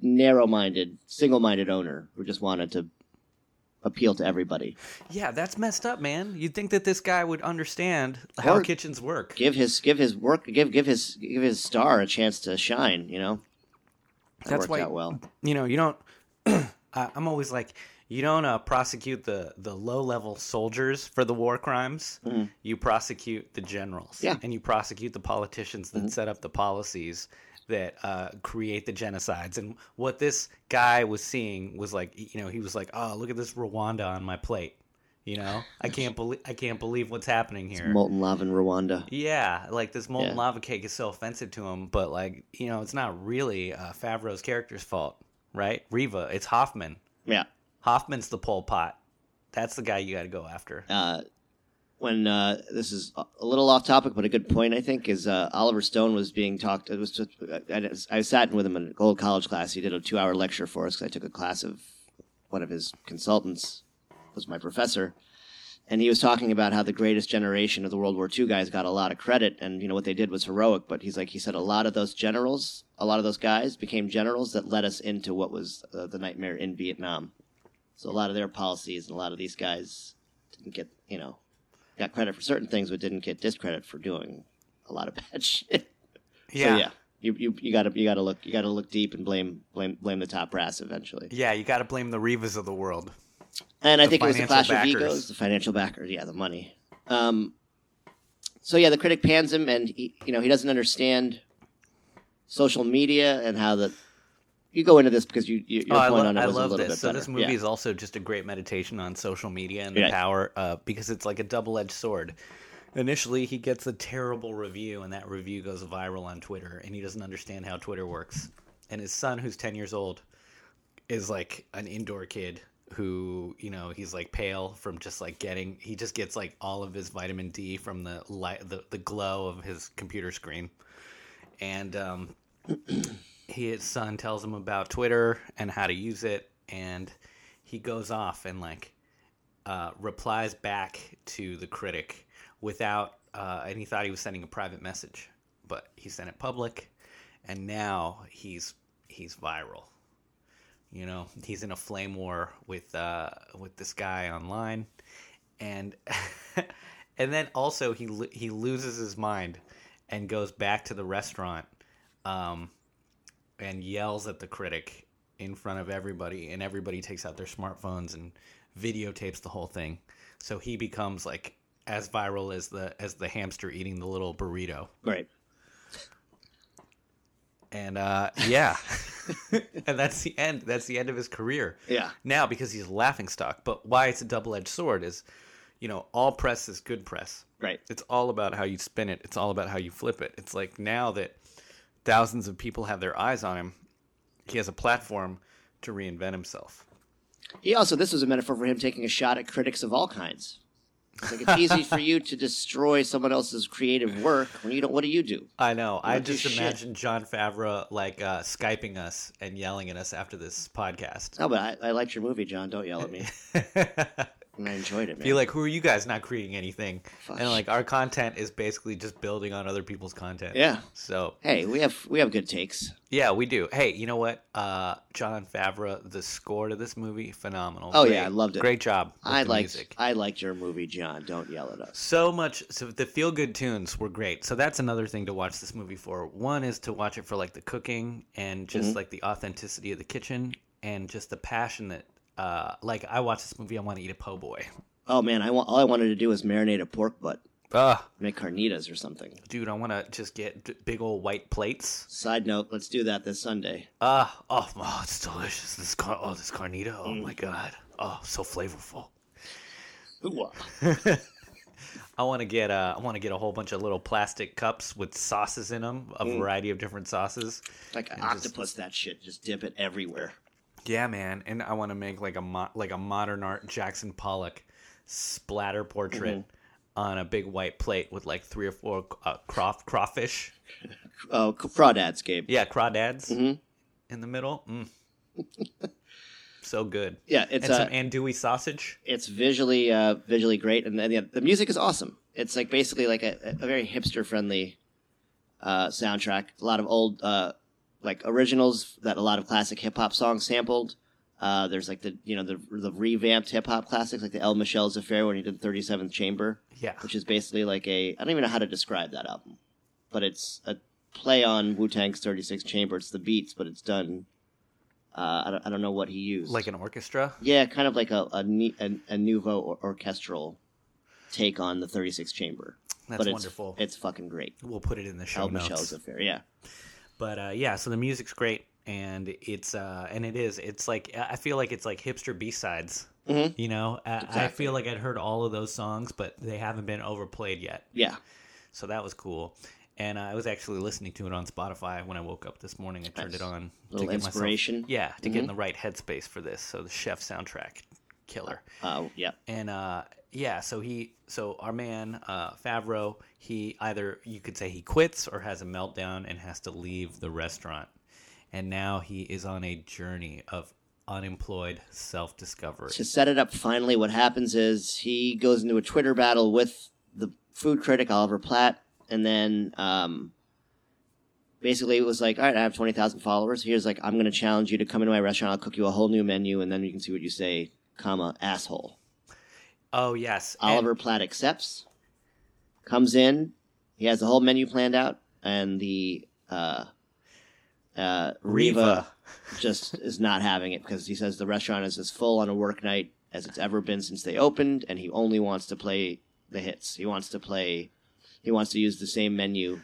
narrow-minded, single-minded owner who just wanted to appeal to everybody. yeah, that's messed up, man. You'd think that this guy would understand how Or- kitchens work. Give his give his work give give his give his star a chance to shine. You know, that That's worked why- out well. You know, you don't. I'm always like, you don't uh, prosecute the the low level soldiers for the war crimes. You prosecute the generals. Yeah. and you prosecute the politicians that set up the policies that uh, create the genocides. And what this guy was seeing was like, you know, he was like, "Oh, look at this Rwanda on my plate." You know, I can't believe I can't believe what's happening here. Molten lava in Rwanda. Yeah, like this molten Yeah. lava cake is so offensive to him, but like you know, it's not really uh, Favreau's character's fault, right? Riva, it's Hoffman. Yeah. Hoffman's the Pol Pot. That's the guy you got to go after. uh, when uh, this is a little off topic, but a good point, I think, is uh, Oliver Stone was being talked. It was just, I, I sat with him in an old college class. He did a two-hour lecture for us because I took a class of one of his consultants was my professor, and he was talking about how the greatest generation of the World War II guys got a lot of credit, and you know what they did was heroic. But he's like, he said, a lot of those generals, a lot of those guys became generals that led us into what was uh, the nightmare in Vietnam. So a lot of their policies and a lot of these guys didn't get, you know, got credit for certain things, but didn't get discredit for doing a lot of bad shit. Yeah. So yeah, you you you gotta you gotta look you gotta look deep and blame blame blame the top brass eventually. Yeah, you got to blame the Rivas of the world. And I think it was the clash of backers. egos, the financial backers, yeah, the money. Um, so yeah, the critic pans him, and he, you know he doesn't understand social media and how the. You go into this because you, you your Oh, I, point lo- on it I was a love little this. bit So better. this movie Yeah. is also just a great meditation on social media and the Yeah. power, uh, because it's like a double-edged sword. Initially, he gets a terrible review, and that review goes viral on Twitter, and he doesn't understand how Twitter works. And his son, who's ten years old, is like an indoor kid who, you know, he's like pale from just like getting. He just gets like all of his vitamin D from the light, the, the glow of his computer screen, and um, his son tells him about Twitter and how to use it, and he goes off and like uh, replies back to the critic without, uh, and he thought he was sending a private message, but he sent it public, and now he's he's viral. You know, he's in a flame war with uh, with this guy online, and and then also he he loses his mind and goes back to the restaurant um, and yells at the critic in front of everybody, and everybody takes out their smartphones and videotapes the whole thing. So he becomes like as viral as the as the hamster eating the little burrito. Right. And uh, yeah, and that's the end. That's the end of his career. Yeah. Now because he's laughing stock. But why it's a double edged sword is, you know, all press is good press. Right. It's all about how you spin it. It's all about how you flip it. It's like now that thousands of people have their eyes on him, he has a platform to reinvent himself. He also this was a metaphor for him taking a shot at critics of all kinds. It's like it's easy for you to destroy someone else's creative work when you don't. What do you do? I know. I just shit. imagine Jon Favreau like uh, skyping us and yelling at us after this podcast. No, but I, I liked your movie, Jon. Don't yell at me. And I enjoyed it, man. Be like, who are you guys not creating anything? Fuck. And like, our content is basically just building on other people's content. yeah. So Hey, we have we have good takes. yeah, we do. Hey, you know what? Uh, Jon Favreau, the score to this movie, phenomenal. Oh, Great- yeah, I loved it. Great job. I liked music. I liked your movie, Jon. Don't yell at us. so much so the feel good tunes were great so that's another thing to watch this movie for one is to watch it for like the cooking and just Mm-hmm. like the authenticity of the kitchen and just the passion that uh like i watch this movie i want to eat a po' boy Oh man, I want all I wanted to do was marinate a pork butt, Ugh, make carnitas or something. dude i want to just get d- big old white plates Side note, let's do that this Sunday. uh oh, oh it's delicious this car oh this carnita oh Mm. my god oh so flavorful. I want to get uh, I want to get a whole bunch of little plastic cups with sauces in them, a Mm. variety of different sauces. Like an octopus, that shit. Just dip it everywhere. Yeah, man, and I want to make like a mo- like a modern art Jackson Pollock splatter portrait on a big white plate with like three or four uh, craw- crawfish. Oh, crawdads, Gabe. Yeah, crawdads Mhm. in the middle. Mm. so good. Yeah, it's and uh, some andouille sausage. it's visually uh, visually great, and then yeah, the music is awesome. It's like basically like a, a very hipster friendly uh, soundtrack. A lot of old uh, like originals that a lot of classic hip hop songs sampled. Uh, there's like the you know the the revamped hip hop classics like the El Michels Affair when he did Thirty Seventh Chamber, Yeah, which is basically like a I don't even know how to describe that album, but it's a play on Wu Tang's Thirty Six Chamber. It's the beats, but it's done Uh, I, don't, I don't know what he used. Like an orchestra. yeah, kind of like a a, a, a nouveau or- orchestral take on the 36 chamber. That's but it's, wonderful. It's fucking great. we'll put it in the show El notes. Michel's affair. Yeah. But uh, yeah, so the music's great, and it's uh, and it is. It's like I feel like it's like hipster B sides. Mhm. You know, I, I feel like I'd heard all of those songs, but they haven't been overplayed yet. Yeah. So that was cool. And I was actually listening to it on Spotify when I woke up this morning. I turned Nice. it on Little inspiration. Myself, yeah, to get in the right headspace for this. So the chef soundtrack, killer. Uh, yeah. And uh, yeah, so he, so our man uh, Favreau, he either you could say he quits or has a meltdown and has to leave the restaurant. And now he is on a journey of unemployed self-discovery. To set it up finally, what happens is he goes into a Twitter battle with the food critic Oliver Platt, and then um, basically it was like, all right, I have twenty thousand followers. Here's like, I'm going to challenge you to come into my restaurant. I'll cook you a whole new menu, and then you can see what you say, comma asshole. Oh yes, and- Oliver Platt accepts, comes in, he has the whole menu planned out, and the uh, uh, Riva, Riva. just is not having it because he says the restaurant is as full on a work night as it's ever been since they opened, and he only wants to play the hits. He wants to play, he wants to use the same menu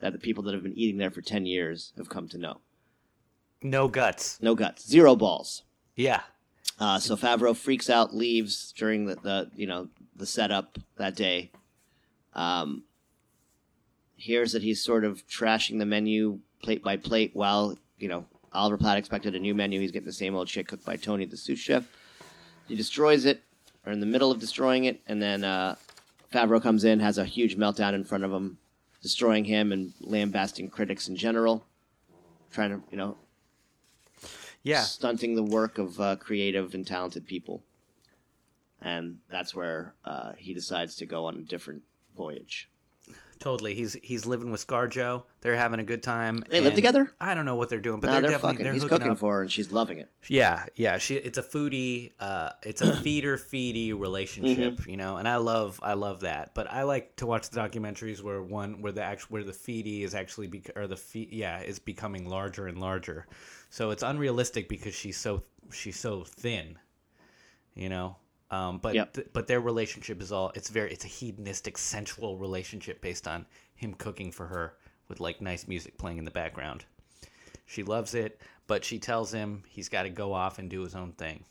that the people that have been eating there for ten years have come to know. no guts. No guts, zero balls. Yeah, Uh, so Favreau freaks out, leaves during the, the you know the setup that day. Um, hears that he's sort of trashing the menu plate by plate while you know Oliver Platt expected a new menu. He's getting the same old shit cooked by Tony the sous chef. He destroys it, or in the middle of destroying it, and then uh, Favreau comes in, has a huge meltdown in front of him, destroying him and lambasting critics in general, trying to you know yeah. stunting the work of uh, creative and talented people. And that's where uh, he decides to go on a different voyage. Totally. He's he's living with ScarJo. They're having a good time. They live together? I don't know what they're doing, but Nah, they're, they're, definitely fucking. they're He's cooking up. for her, and she's loving it. Yeah, yeah. She it's a foodie. Uh, it's a feeder feedy relationship, Mm-hmm. you know, and I love I love that. But I like to watch the documentaries where one where the actual where the feedie is actually bec or the fe- yeah is becoming larger and larger. So it's unrealistic because she's so she's so thin, you know. Um, but Yep. th- but their relationship is all it's very it's a hedonistic sensual relationship based on him cooking for her with like nice music playing in the background. She loves it, but she tells him he's got to go off and do his own thing.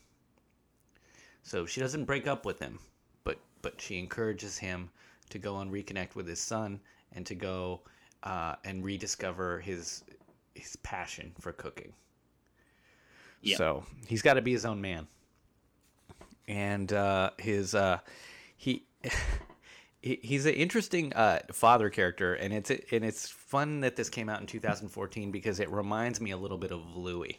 So she doesn't break up with him, but but she encourages him to go and reconnect with his son and to go uh, and rediscover his his passion for cooking. Yeah. So he's got to be his own man, and uh, his uh, he. he- He's an interesting uh, father character, and it's and it's fun that this came out in 2014 because it reminds me a little bit of Louie.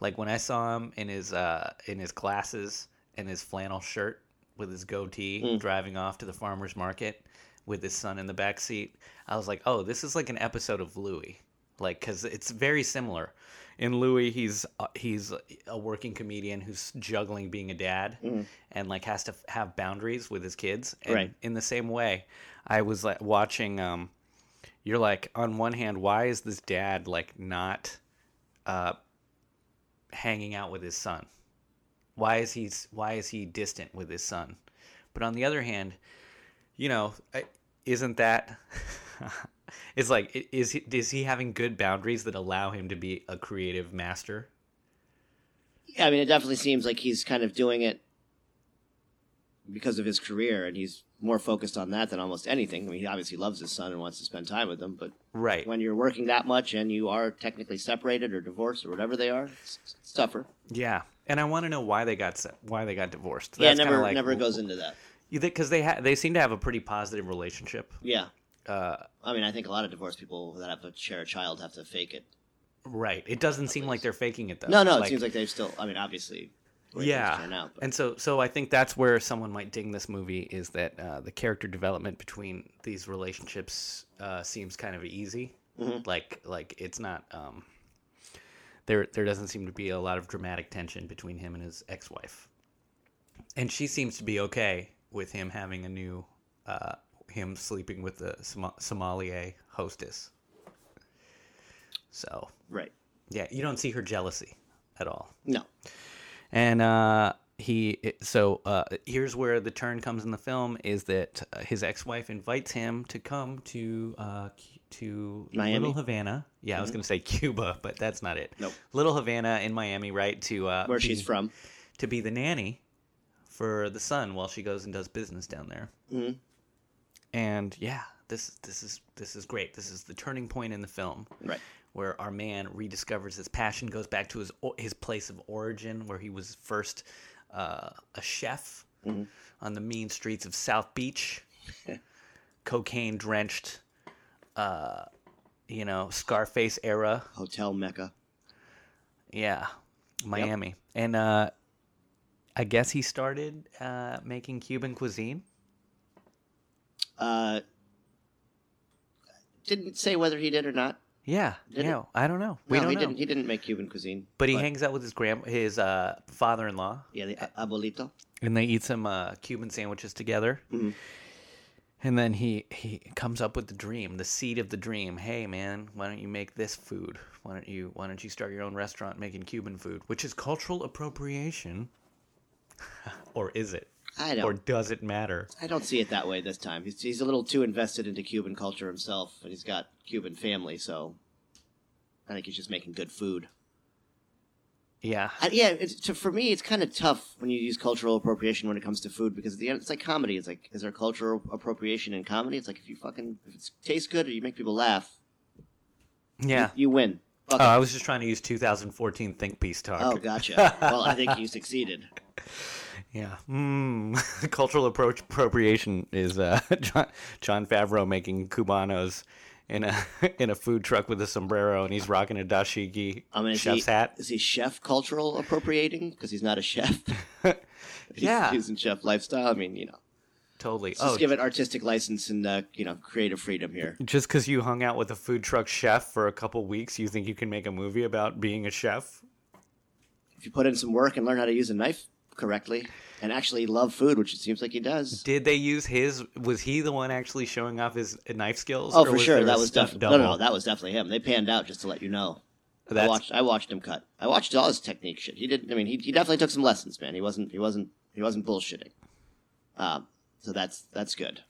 Like when I saw him in his uh, in his glasses and his flannel shirt with his goatee driving off to the farmer's market with his son in the back seat, I was like, "Oh, this is like an episode of Louie." Like cuz it's very similar. In Louie, he's uh, he's a working comedian who's juggling being a dad and like has to f- have boundaries with his kids. And Right. in the same way, I was like watching um you're like on one hand, why is this dad like not uh hanging out with his son? Why is he why is he distant with his son? But on the other hand, you know, isn't that it's like is he is he having good boundaries that allow him to be a creative master? Yeah, I mean, it definitely seems like he's kind of doing it because of his career, and he's more focused on that than almost anything. I mean, he obviously loves his son and wants to spend time with him, but Right. when you're working that much and you are technically separated or divorced or whatever they are, it's, it's tougher. Yeah. And I want to know why they got why they got divorced. yeah, That's kinda never like- never goes into that. because they ha- they seem to have a pretty positive relationship. Yeah, Uh, I mean, I think a lot of divorced people that have to share a child have to fake it. right. It doesn't seem like they're faking it though. No, no, it seems like they've still. I mean, obviously, the way things yeah. out, And so so I think that's where someone might ding this movie is that uh, the character development between these relationships uh, seems kind of easy. Mhm. Like like it's not. Um, there there doesn't seem to be a lot of dramatic tension between him and his ex-wife, and she seems to be okay with him having a new. Uh, him sleeping with the Som- sommelier hostess. So right. yeah, you don't see her jealousy at all. No. And uh, he so uh, here's where the turn comes in the film is that uh, his ex-wife invites him to come to uh, to Miami? Little Havana. Yeah, I was going to say Cuba, but that's not it. Nope. Little Havana in Miami, right? To uh, Where be- she's from. to be the nanny for the son while she goes and does business down there. Mhm. And yeah, this this is this is great. This is the turning point in the film Right. where our man rediscovers his passion, goes back to his his place of origin, where he was first uh, a chef on the mean streets of South Beach, cocaine drenched, uh, you know, Scarface era, Hotel Mecca. yeah, Miami, and uh, I guess he started uh, making Cuban cuisine. Uh, didn't say whether he did or not. Yeah, Did yeah, I don't know. We no, don't he know. didn't. He didn't make Cuban cuisine. but he hangs out with his grand his uh, father-in-law. Yeah, the abuelito. and they eat some uh, Cuban sandwiches together. Mhm. And then he he comes up with the dream, the seed of the dream. Hey man, why don't you make this food? Why don't you why don't you start your own restaurant making Cuban food, which is cultural appropriation, or is it? I don't. Or does it matter? I don't see it that way this time. He's, he's a little too invested into Cuban culture himself, and he's got Cuban family, so I think he's just making good food. Yeah, I, yeah, it's, to, for me, it's kind of tough when you use cultural appropriation when it comes to food because at the end, it's like comedy. It's like, is there cultural appropriation in comedy? It's like if you fucking if it tastes good or you make people laugh, yeah. you, you win. Fuck Oh, it. I was just trying to use 2014 think piece talk. oh, gotcha. well, I think you succeeded. Yeah. Mm. Cultural appro- appropriation is uh, Jon, Jon Favreau making cubanos in a in a food truck with a sombrero, and he's rocking a dashiki I mean, is chef's he, hat. Is he chef cultural appropriating because he's not a chef? He's Yeah. using chef lifestyle. I mean, you know, Totally. let's Oh, just give it artistic license and uh, you know creative freedom here. just because you hung out with a food truck chef for a couple weeks, you think you can make a movie about being a chef? If you put in some work and learn how to use a knife correctly and actually love food, which it seems like he does. Did they use his? Was he the one actually showing off his knife skills? Oh, for sure, that was definitely no, no, no, that was definitely him. They panned out just to let you know. I watched, I watched him cut. I watched all his technique shit. He did. I mean, he, he definitely took some lessons, man. He wasn't, he wasn't, he wasn't bullshitting. Um, so that's that's good.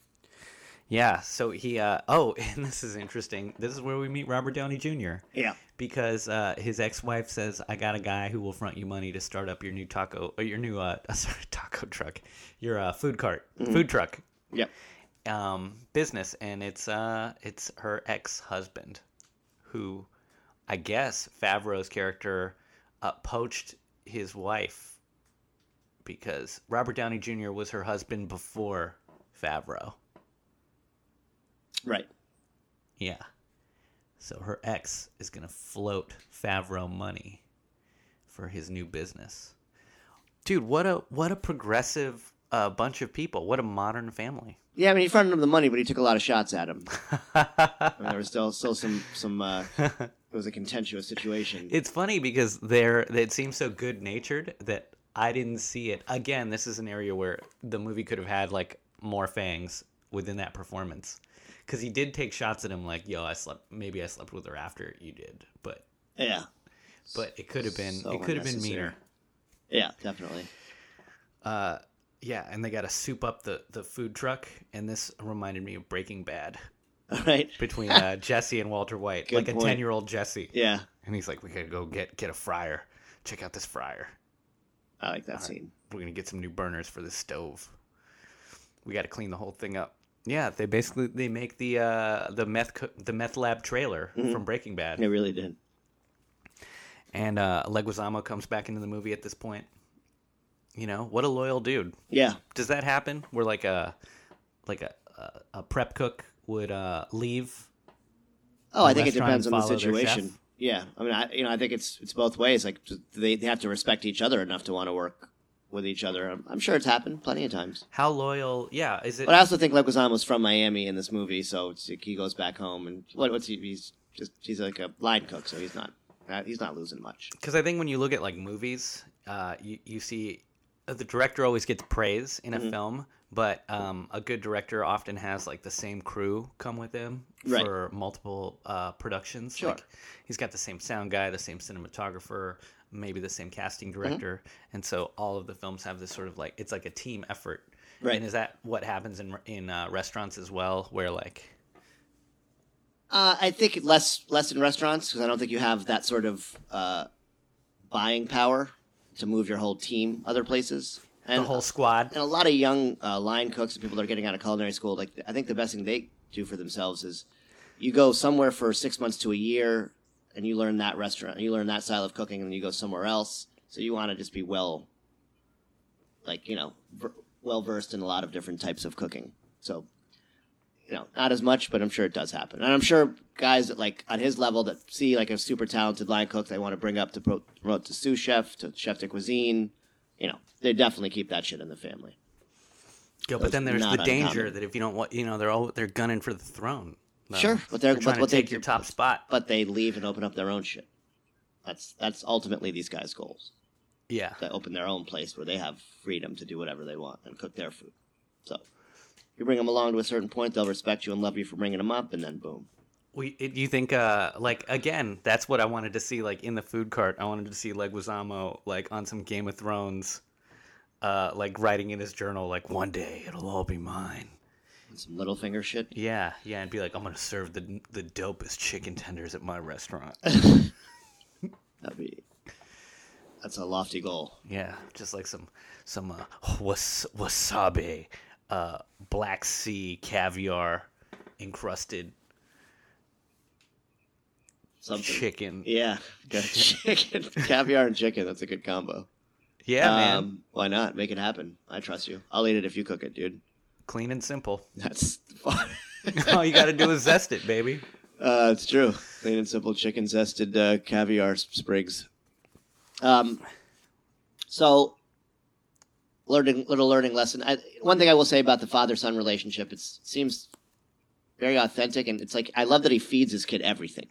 Yeah. So he. Uh, oh, and this is interesting. This is where we meet Robert Downey Jr. Yeah, because uh, his ex-wife says, "I got a guy who will front you money to start up your new taco, or your new uh, sorry, taco truck, your uh, food cart, food truck yeah. um, business," and it's uh, it's her ex-husband, who, I guess Favreau's character, uh, poached his wife because Robert Downey Jr. was her husband before Favreau. Right. Yeah. So her ex is going to float Favreau money for his new business. Dude, what a what a progressive uh, bunch of people. What a modern family. Yeah, I mean, he fronted him the money, but he took a lot of shots at him. I mean, there was still still some some. Uh, it was a contentious situation. It's funny because they're it seems so good natured that I didn't see it. Again, this is an area where the movie could have had like more fangs within that performance. Cuz he did take shots at him like, "Yo, I slept maybe I slept with her after you did." But yeah, but it could have been So it could have been meaner. yeah, definitely. Uh, yeah, and they got to soup up the, the food truck, and this reminded me of Breaking Bad All right. between uh, Jesse and Walter White, Good like a ten year old Jesse, Yeah, and he's like, "We gotta go get get a fryer. Check out this fryer. I like that scene. We're gonna get some new burners for the stove. We got to clean the whole thing up." Yeah, they basically they make the uh, the meth co- the meth lab trailer Mm-hmm. from Breaking Bad, They really did. and uh, Leguizamo comes back into the movie at this point. You know what a loyal dude. Yeah, does that happen where like a like a a, a prep cook would uh leave Oh, I think it depends on the situation. Yeah, I mean, I, you know, I think it's it's both ways. Like they, they have to respect each other enough to want to work with each other. I'm, I'm sure it's happened plenty of times. how loyal yeah is it But I also think Leguizamo's from Miami in this movie, so it's like he goes back home and what, what's he? He's just he's like a line cook, so he's not he's not losing much. because i think when you look at like movies uh you, you see uh, the director always gets praise in a Mm-hmm. film but um a good director often has like the same crew come with him Right. for multiple uh productions Sure. like he's got the same sound guy the same cinematographer maybe the same Mm-hmm. casting director, and so all of the films have this sort of like it's like a team effort. Right. And is that what happens in in uh, restaurants as well, where like Uh, I think less less in restaurants because I don't think you have that sort of uh, buying power to move your whole team other places. And the whole squad? and a lot of young uh, line cooks and people that are getting out of culinary school, like I think the best thing they do for themselves is you go somewhere for six months to a year and you learn that restaurant, you learn that style of cooking, and you go somewhere else. So you want to just be well, like you know, ver- well versed in a lot of different types of cooking. So you know, not as much, but I'm sure it does happen. And I'm sure guys that like on his level that see like a super talented line cook they want to bring up to pro- promote to sous chef to chef de cuisine, you know, they definitely keep that shit in the family. Yeah, but then there's the danger uncommon. that if you don't want, you know, they're all they're gunning for the throne. Uh, Sure, but they're- trying but to what they- take your top spot. But they leave and open up their own shit. That's that's ultimately these guys' goals. Yeah, To open their own place where they have freedom to do whatever they want and cook their food. So you bring them along to a certain point, they'll respect you and love you for bringing them up, and then boom. We, do you think, uh, like, again, that's what I wanted to see, like, in the food cart. I wanted to see Leguizamo, like, on some Game of Thrones, uh, like, writing in his journal, like, one day it'll all be mine. Some little finger shit. Yeah, yeah, and be like, I'm gonna serve the the dopest chicken tenders at my restaurant. That'd be that's a lofty goal. yeah, just like some some uh, was, wasabi, uh, Black Sea caviar encrusted Something. chicken. Yeah, chicken, caviar, and chicken. That's a good combo. Yeah, man, Um, why not? Make it happen. I trust you. I'll eat it if you cook it, dude. Clean and simple. That's fun. All you gotta do is zest it, baby. Uh, it's true. Plain and simple chicken zested uh, caviar sprigs. Um, so learning little learning lesson. I, one thing I will say about the father son relationship, it seems very authentic, and it's like I love that he feeds his kid everything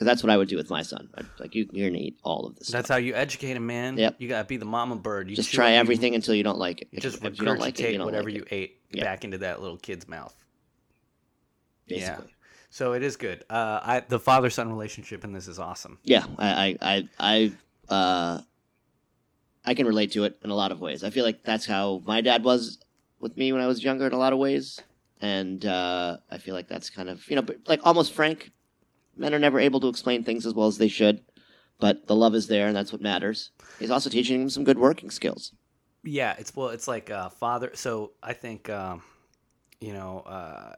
because that's what I would do with my son. I'd, like you, you're gonna eat all of this. That's stuff. how you educate a man. Yep. You gotta be the mama bird. You Just try you everything until you don't like it. If, Just if you don't like it, you don't whatever like you ate Yeah. back into that little kid's mouth. Basically. So it is good. Uh, I the father son relationship in this is awesome. Yeah, I, I, I, I, uh, I can relate to it in a lot of ways. I feel like that's how my dad was with me when I was younger in a lot of ways, and uh, I feel like that's kind of you know, like almost frank. Men are never able to explain things as well as they should, but the love is there, and that's what matters. He's also teaching him some good working skills. Yeah, it's well, it's like uh, father. So I think um, you know uh,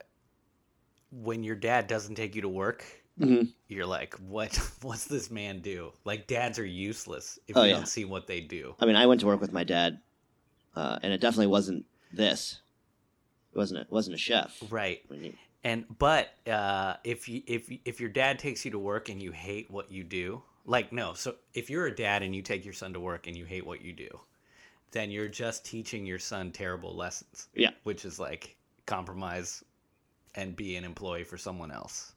when your dad doesn't take you to work, Mhm. you're like, what? What's this man do? Like dads are useless if Oh, you yeah. don't see what they do. I mean, I went to work with my dad, uh, and it definitely wasn't this. It wasn't. A, it wasn't a chef. Right. I mean, And but uh, if you if if your dad takes you to work and you hate what you do, like no, so if you're a dad and you take your son to work and you hate what you do, then you're just teaching your son terrible lessons. Yeah. which is like compromise and be an employee for someone else.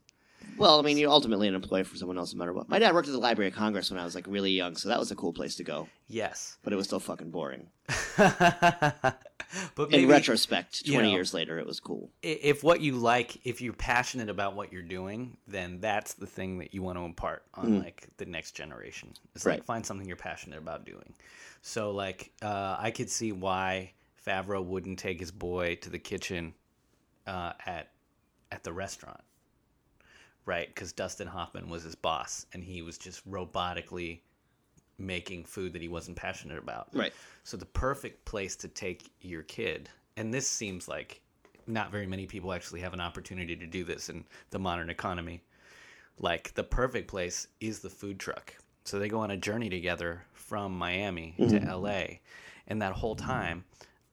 Well, I mean, you're ultimately an employee for someone else, no matter what. My dad worked at the Library of Congress when I was like really young, so that was a cool place to go. Yes, But it was still fucking boring. but maybe In retrospect, you twenty know. years later, it was cool. if what you like, if you're passionate about what you're doing, then that's the thing that you want to impart on Mhm. like the next generation. It's Right. like find something you're passionate about doing. So like uh, I could see why Favreau wouldn't take his boy to the kitchen uh, at at the restaurant, right? Because Dustin Hoffman was his boss, and he was just robotically making food that he wasn't passionate about. Right. So the perfect place to take your kid, and this seems like not very many people actually have an opportunity to do this in the modern economy. Like the perfect place is the food truck. So they go on a journey together from Miami to LA, and that whole time,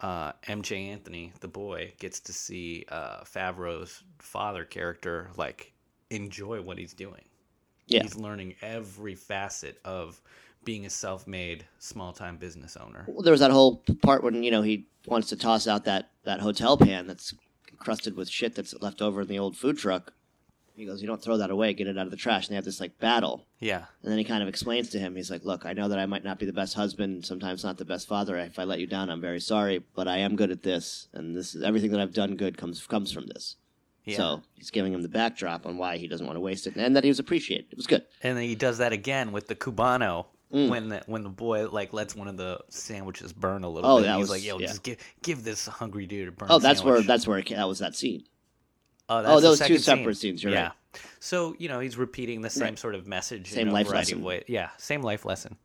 uh, Emjay Anthony, the boy, gets to see uh, Favreau's father character like enjoy what he's doing. Yeah. He's learning every facet of being a self-made small-time business owner. Well, there was that whole part when you know he wants to toss out that that hotel pan that's crusted with shit that's left over in the old food truck. He goes, "You don't throw that away. Get it out of the trash." And they have this like battle. Yeah. And then he kind of explains to him, he's like, Look, I know that I might not be the best husband, sometimes not the best father. If I let you down, I'm very sorry, but I am good at this. And this is everything that I've done good comes comes from this. Yeah. So he's giving him the backdrop on why he doesn't want to waste it and that he was appreciated. It was good. and then he does that again with the Cubano mm. when the when the boy like lets one of the sandwiches burn a little Oh, bit. that He's was- like, "Yo, yeah. just give give this hungry dude a burn." Oh, that's where that's where it, that was that scene. Oh, Oh, the those two separate scene. scenes, you're yeah. right. So you know he's repeating the same Right. sort of message Same in a life variety of lesson. ways. Yeah, same life lesson.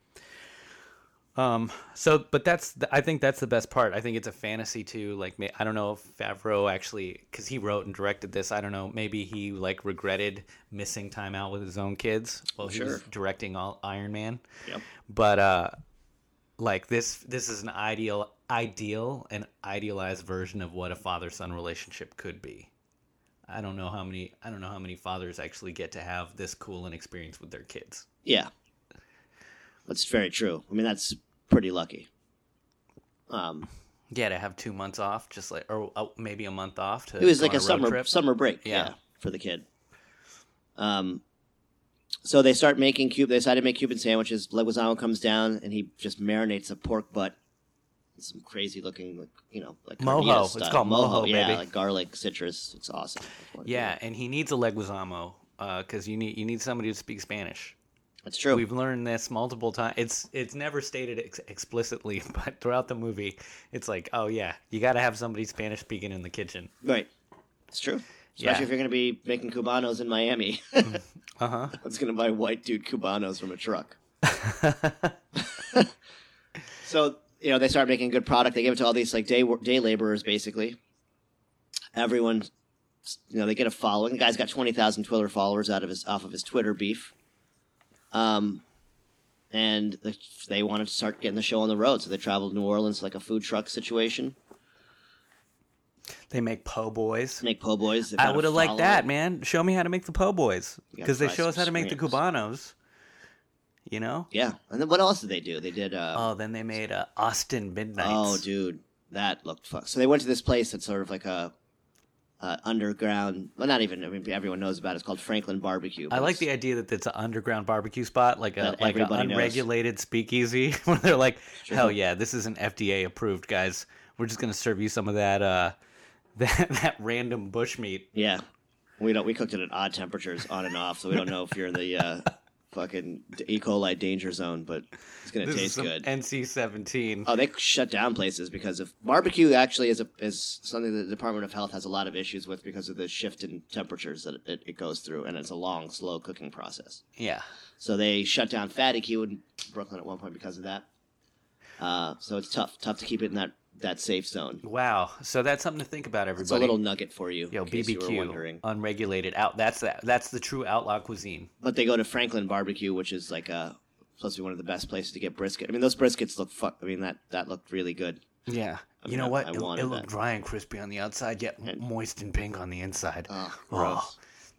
Um. So, but that's the, I think that's the best part. I think it's a fantasy too. Like I don't know if Favreau actually because he wrote and directed this. I don't know. Maybe he like regretted missing time out with his own kids while he was directing all Iron Man. Yep. But uh, like this this is an ideal ideal and idealized version of what a father son relationship could be. I don't know how many I don't know how many fathers actually get to have this cool an experience with their kids. Yeah, that's very true. I mean, that's pretty lucky. Um, Yeah, to have two months off, just like or uh, maybe a month off to. it was like a road summer trip. summer break. Yeah. Yeah. for the kid. Um, so they start making cube. They decide to make Cuban sandwiches. Leguizamo comes down and he just marinates a pork butt. Some crazy looking, like, you know, like Mojo. It's style. called mojo, yeah, baby. like garlic, citrus. It's awesome. Yeah, and he needs a leguizamo because you need you need somebody to speak Spanish. That's true. We've learned this multiple times. It's it's never stated ex- explicitly, but throughout the movie, it's like, oh yeah, you got to have somebody Spanish speaking in the kitchen. Right, it's true. Especially Yeah. if you're going to be making cubanos in Miami. Uh huh. It's going to buy white dude cubanos from a truck. so you know they start making good product. They give it to all these like day day laborers, basically. Everyone, you know, they get a following. The guy's got twenty thousand Twitter followers out of his off of his Twitter beef. Um, and the, they wanted to start getting the show on the road, so they traveled to New Orleans like a food truck situation. They make po' boys. Make po' boys. I would have liked that, man. Show me how to make the po' boys because they show us how to make the cubanos. You know. Yeah, and then what else did they do? They did. Uh, Oh, then they made uh, Austin Midnight. Oh, dude, that looked fun. So they went to this place that's sort of like a uh, underground. Well, not even. I mean, everyone knows about it. It's called Franklin Barbecue. I like the idea that it's an underground barbecue spot, like a like an everybody knows. unregulated speakeasy, where they're like, Sure. "Hell yeah, this isn't FDA approved, guys. We're just gonna serve you some of that uh, that that random bushmeat." Yeah, we don't. We cooked it at odd temperatures, on and off, so we don't know if you're in the uh, fucking E. coli danger zone, but it's gonna This is taste good. NC-17. Oh, they shut down places because of barbecue. Actually, is a is something that the Department of Health has a lot of issues with because of the shift in temperatures that it, it goes through, and it's a long, slow cooking process. yeah, So they shut down Fatty 'Cue in Brooklyn at one point because of that. Uh, so it's tough, tough to keep it in that, that safe zone. wow. So that's something to think about, everybody. It's a little nugget for you, Yo, in case you were BBQ, wondering. unregulated out. That's that. That's the true outlaw cuisine. But they go to Franklin Barbecue, which is like a supposed to be one of the best places to get brisket. I mean, those briskets look fuck. I mean, that that looked really good. Yeah. I you know I- what? I it it looked that. dry and crispy on the outside, yet And- moist and pink on the inside. Oh, Oh. gross.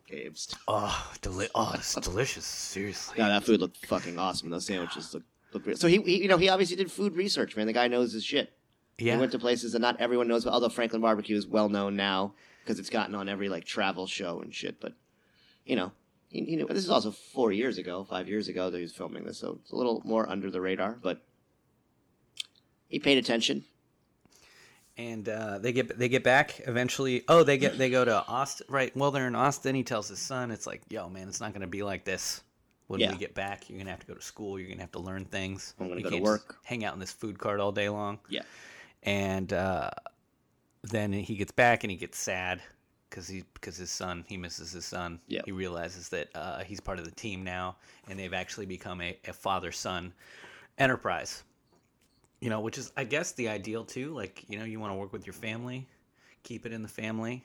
Gabe's. Oh, deli- oh, it's delicious. Seriously. Yeah, that food looked fucking awesome. Those sandwiches look look. Great. So he, he, you know, he obviously did food research. Man, the guy knows his shit. Yeah. He went to places that not everyone knows about. Although Franklin Barbecue is well known now because it's gotten on every like travel show and shit. But you know, he, you know, this is also four years ago, five years ago that he was filming this, so it's a little more under the radar. But he paid attention. and uh, they get they get back eventually. Oh, they get they go to Austin. Right. Well, they're in Austin. He tells his son, "It's like, yo, man, it's not gonna be like this. When Yeah. we get back, you're gonna have to go to school. You're gonna have to learn things. I'm gonna You go to work." hang out in this food cart all day long." Yeah. And uh, then he gets back and he gets sad because he because his son he misses his son. Yep. He realizes that uh, he's part of the team now, and they've actually become a, a father son enterprise. You know, which is I guess the ideal too. Like you know, you want to work with your family, keep it in the family.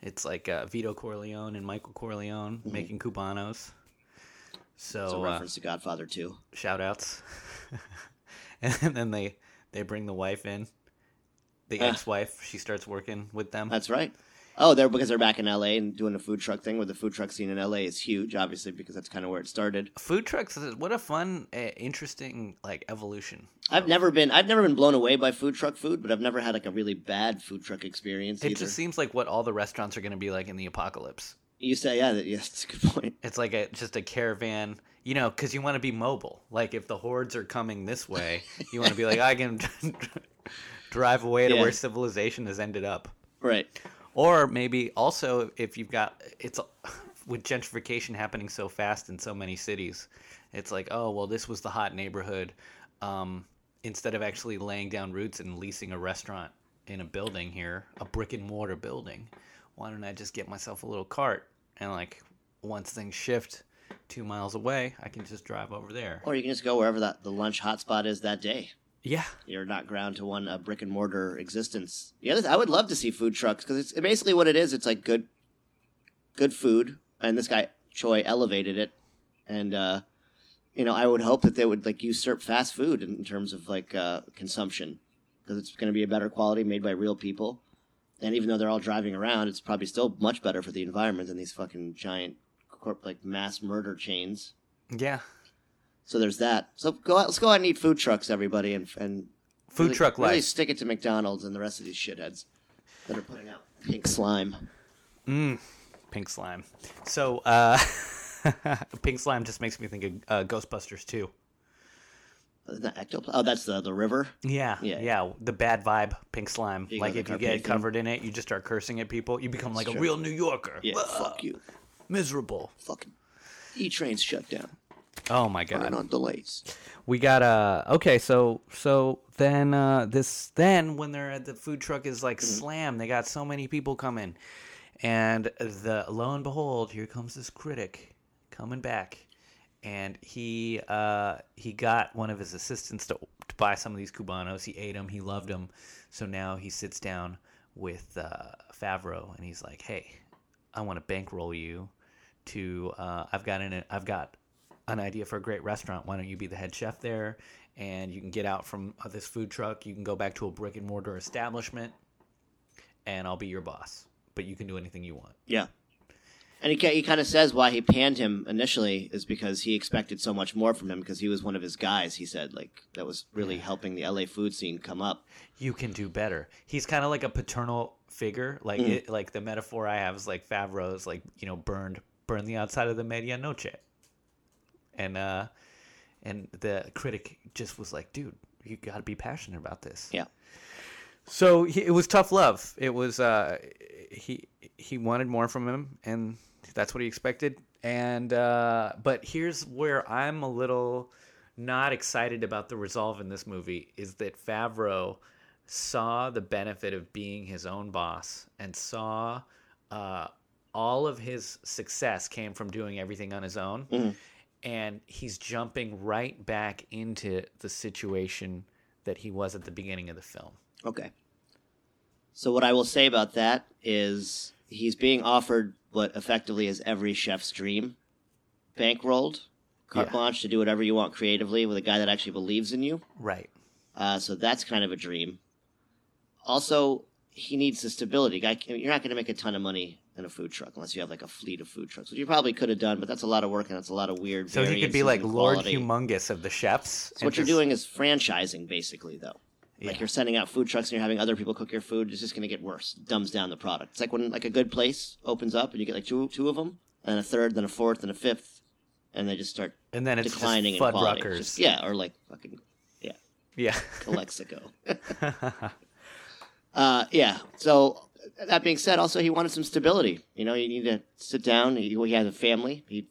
It's like uh, Vito Corleone and Michael Corleone making cubanos. So It's a uh, reference to Godfather too. shout outs. and then they they bring the wife in. The ex-wife, she starts working with them. That's right. Oh, they're because they're back in LA and doing a food truck thing. Where the food truck scene in LA is huge, obviously, because that's kind of where it started. Food trucks, what a fun, uh, interesting like evolution. I've never been I've never been blown away by food truck food, but I've never had like a really bad food truck experience It either. just seems like what all the restaurants are going to be like in the apocalypse. You say, yeah, that, yes, that's a good point. It's like a just a caravan, you know, because you want to be mobile. Like if the hordes are coming this way, you want to be like, I can drive away to Yeah. where civilization has ended up. Right. Or maybe also if you've got it's with gentrification happening so fast in so many cities, it's like, oh well, this was the hot neighborhood. Um, instead of actually laying down roots and leasing a restaurant in a building here, a brick and mortar building, why don't I just get myself a little cart and like once things shift two miles away, I can just drive over there. Or you can just go wherever that the lunch hotspot is that day. Yeah, You're not ground to one uh, brick and mortar existence. Other, I would love to see food trucks because it's basically what it is. It's like good, good food, and this guy Choi elevated it, and uh, you know I would hope that they would like usurp fast food in, in terms of like uh, consumption because it's going to be a better quality, made by real people, and even though they're all driving around, it's probably still much better for the environment than these fucking giant corp like mass murder chains. yeah. So there's that. So go out, let's go out and eat food trucks, everybody, and and Food really, truck really life. stick it to McDonald's and the rest of these shitheads that are putting out pink slime. Mm, pink slime. So, uh, pink slime just makes me think of uh, Ghostbusters too. That ectoplasm? Oh, that's the the river. Yeah, Yeah. yeah, The bad vibe, pink slime. You like if you get covered in it, you just start cursing at people. You become like a true. real New Yorker. Yeah, Whoa, fuck you. Miserable. Fucking E trains shut down. Oh my god. Running on delays. We got uh okay, so so then uh this then when they're at the food truck is like slam, they got so many people coming. And the lo and behold, here comes this critic coming back. And he uh he got one of his assistants to, to buy some of these cubanos. He ate them, he loved them. So now he sits down with uh Favreau and he's like, "Hey, I want to bankroll you to uh I've got an I've got an idea for a great restaurant. Why don't you be the head chef there? And you can get out from uh, this food truck. You can go back to a brick and mortar establishment, and I'll be your boss. But you can do anything you want. Yeah. And he, he kind of says why he panned him initially is because he expected so much more from him because he was one of his guys. He said like that was really helping the LA food scene come up. You can do better. He's kind of like a paternal figure. Like it, like the metaphor I have is like Favreau's like you know burned burned the outside of the medianoche, and uh, and the critic just was like, dude, you got to be passionate about this. Yeah. So he, it was tough love. It was uh, he he wanted more from him, and that's what he expected. And uh, but here's where I'm a little not excited about the resolve in this movie is that Favreau saw the benefit of being his own boss and saw uh, all of his success came from doing everything on his own. Mhm. And he's jumping right back into the situation that he was at the beginning of the film. Okay. So what I will say about that is he's being offered what effectively is every chef's dream, bankrolled, carte Yeah. blanche to do whatever you want creatively with a guy that actually believes in you. Right. Uh, so that's kind of a dream. Also, he needs the stability. Guy, you're not going to make a ton of money in a food truck unless you have like a fleet of food trucks, which you probably could have done, but that's a lot of work and that's a lot of weird. So he could be like Lord quality. Humongous of the chefs. So what you're doing is franchising, basically, though. Like you're sending out food trucks and you're having other people cook your food. It's just going to get worse. It Dumbs down the product. It's like when like a good place opens up and you get like two two of them, and a third, then a fourth, and a fifth, and they just start and then it's declining just in quality. Just- yeah, or like fucking Yeah. Calexico. uh, yeah. So that being said, also he wanted some stability. You know, you need to sit down. He, he had a family. He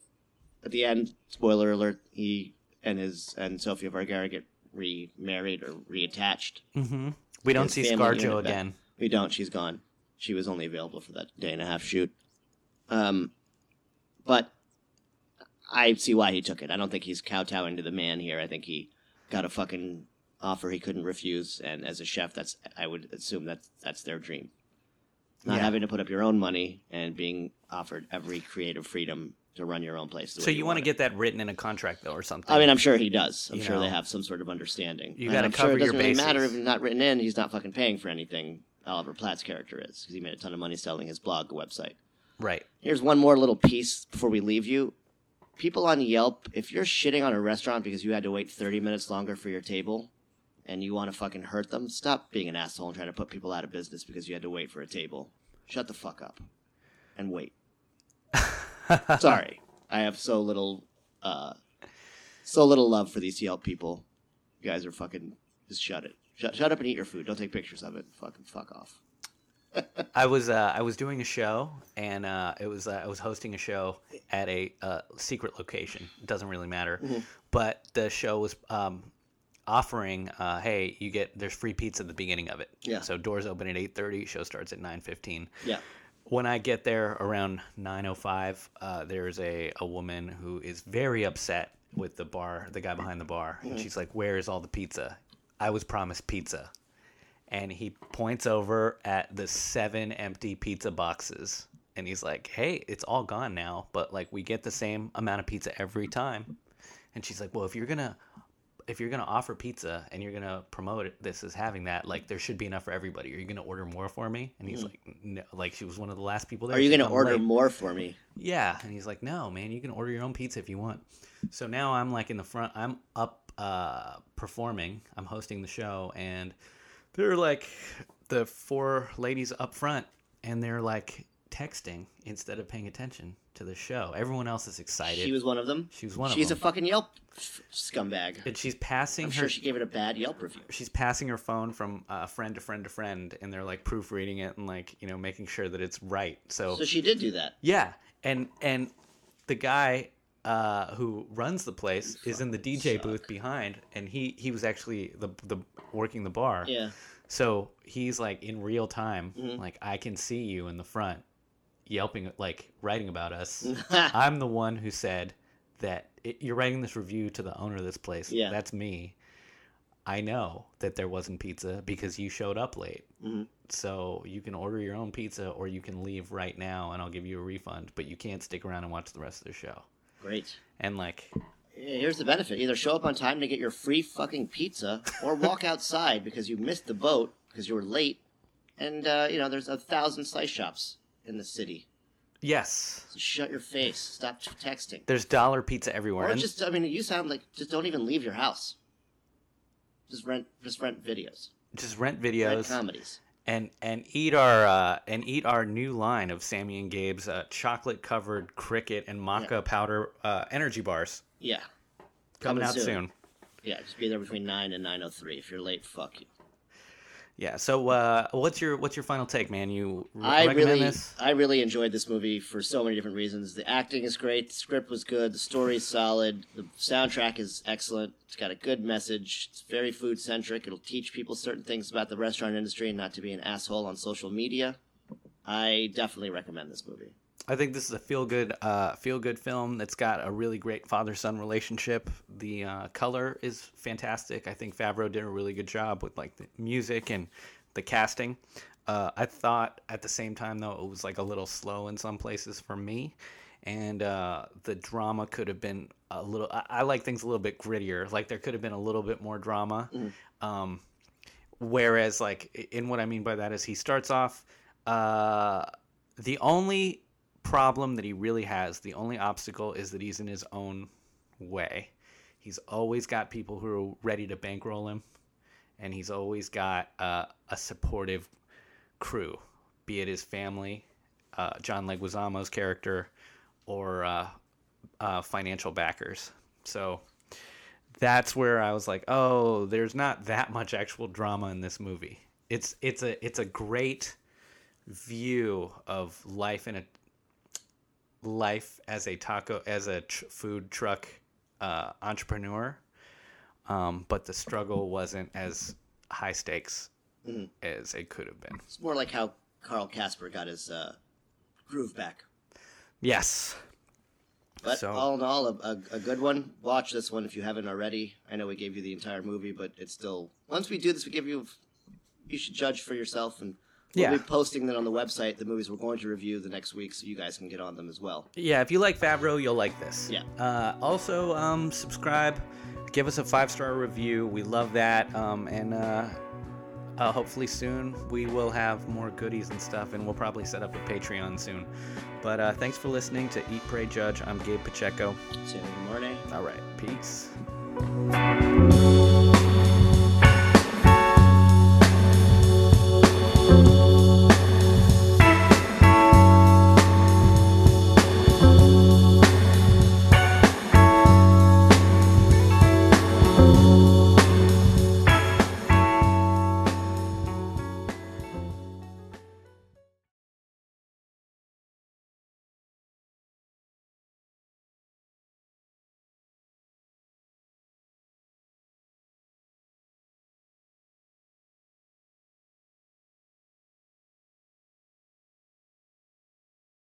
at the end, spoiler alert, he and his and Sofia Vergara get remarried or reattached. hmm We don't see ScarJo again. We don't. She's gone. She was only available for that day and a half shoot. Um, but I see why he took it. I don't think he's kowtowing to the man here. I think he got a fucking offer he couldn't refuse, and as a chef, that's I would assume that that's their dream. Not Yeah. having to put up your own money and being offered every creative freedom to run your own place. So way you want to get that written in a contract though, or something? I mean, I'm sure he does. I'm You sure they have some sort of understanding. You gotta I'm cover sure it your doesn't really matter if it's not written in. He's not fucking paying for anything. Oliver Platt's character is because he made a ton of money selling his blog website. right. Here's one more little piece before we leave you. People on Yelp, if you're shitting on a restaurant because you had to wait 30 minutes longer for your table and you want to fucking hurt them, stop being an asshole and trying to put people out of business because you had to wait for a table. Shut the fuck up and wait. Sorry. I have so little uh so little love for these Yelp people. You guys are fucking just shut it. Shut, shut up and eat your food. Don't take pictures of it. Fucking fuck off. I was uh, I was doing a show, and uh, it was uh, I was hosting a show at a uh, secret location. It doesn't really matter, but the show was um, offering, uh, hey, you get there's free pizza at the beginning of it. Yeah. So doors open at eight thirty. Show starts at nine fifteen. Yeah. When I get there around nine oh five, uh, there's a a woman who is very upset with the bar, the guy behind the bar, and she's like, "Where is all the pizza? I was promised pizza." and he points over at the seven empty pizza boxes and he's like hey it's all gone now but like we get the same amount of pizza every time and she's like well if you're gonna if you're gonna offer pizza and you're gonna promote it, this as having that like there should be enough for everybody are you gonna order more for me and he's like no like she was one of the last people there Are you gonna order late. more for me? Yeah, and he's like, "No, man, you can order your own pizza if you want." So now I'm like in the front. I'm up uh, performing. I'm hosting the show, and they're like the four ladies up front, and they're like texting instead of paying attention to the show. Everyone else is excited. She was one of them. She was one of them. She's a fucking Yelp scumbag. and she's passing I'm her. sure she gave it a bad Yelp review. she's passing her phone from uh, friend to friend to friend, and they're like proofreading it and like you know making sure that it's right. So So she did do that. Yeah, and and the guy uh, who runs the place is in the DJ suck. booth behind, and he he was actually the the working the bar. Yeah. So he's like in real time, Mhm. like I can see you in the front, yelping like writing about us. I'm the one who said that it, you're writing this review to the owner of this place. Yeah. that's me. I know that there wasn't pizza because you showed up late. Mhm. So you can order your own pizza or you can leave right now and I'll give you a refund, but you can't stick around and watch the rest of the show. Great. And like, Here's the benefit: either show up on time to get your free fucking pizza, or walk outside because you missed the boat because you were late. And uh, you know, there's a thousand slice shops in the city. yes, So shut your face. Stop texting. there's dollar pizza everywhere. Or just, I mean, you sound like just don't even leave your house. Just rent, just rent videos, just rent videos. rent comedies. and and eat our uh, and eat our new line of Sammy and Gabe's uh, chocolate covered cricket and maca powder uh, energy bars Yeah, coming, Coming out soon. soon. yeah. Just be there between nine and nine o three. If you're late, fuck you. Yeah. So uh, what's your what's your final take, man? You re- I recommend really, this? I really enjoyed this movie for so many different reasons. The acting is great, the script was good, the story is solid, the soundtrack is excellent. It's got a good message. It's very food centric. It'll teach people certain things about the restaurant industry and not to be an asshole on social media. I definitely recommend this movie. I think this is a feel good, uh, feel good film that's got a really great father son relationship. The uh, color is fantastic. I think Favreau did a really good job with like the music and the casting. Uh, I thought at the same time though it was like a little slow in some places for me, and uh, the drama could have been a little. I, I like things a little bit grittier. Like there could have been a little bit more drama. Um, whereas like in what I mean by that is he starts off. Uh, the only problem that he really has, the only obstacle is that he's in his own way. He's always got people who are ready to bankroll him, and he's always got uh, a supportive crew, be it his family, uh, John Leguizamo's character, or uh, uh, financial backers. So that's where I was like, oh, there's not that much actual drama in this movie. It's it's a it's a great view of life in a life as a taco as a tr- food truck uh, entrepreneur, um, but the struggle wasn't as high stakes Mhm. as it could have been. It's more like how Carl Casper got his uh, groove back. Yes, But So- all in all, a, a, a good one. Watch this one if you haven't already. I know we gave you the entire movie, but it's still. Once we do this, we give you. You should judge for yourself, and we'll Yeah. be posting that on the website. The movies we're going to review the next week, so you guys can get on them as well. yeah. If you like Favreau, you'll like this. Yeah. Uh, also, um, subscribe, give us a five star review. We love that. Um, and uh, uh, hopefully soon we will have more goodies and stuff, and we'll probably set up a Patreon soon. But uh, thanks for listening to Eat, Pray, Judge. I'm Gabe Pacheco. Sammy Mornay. All right, peace.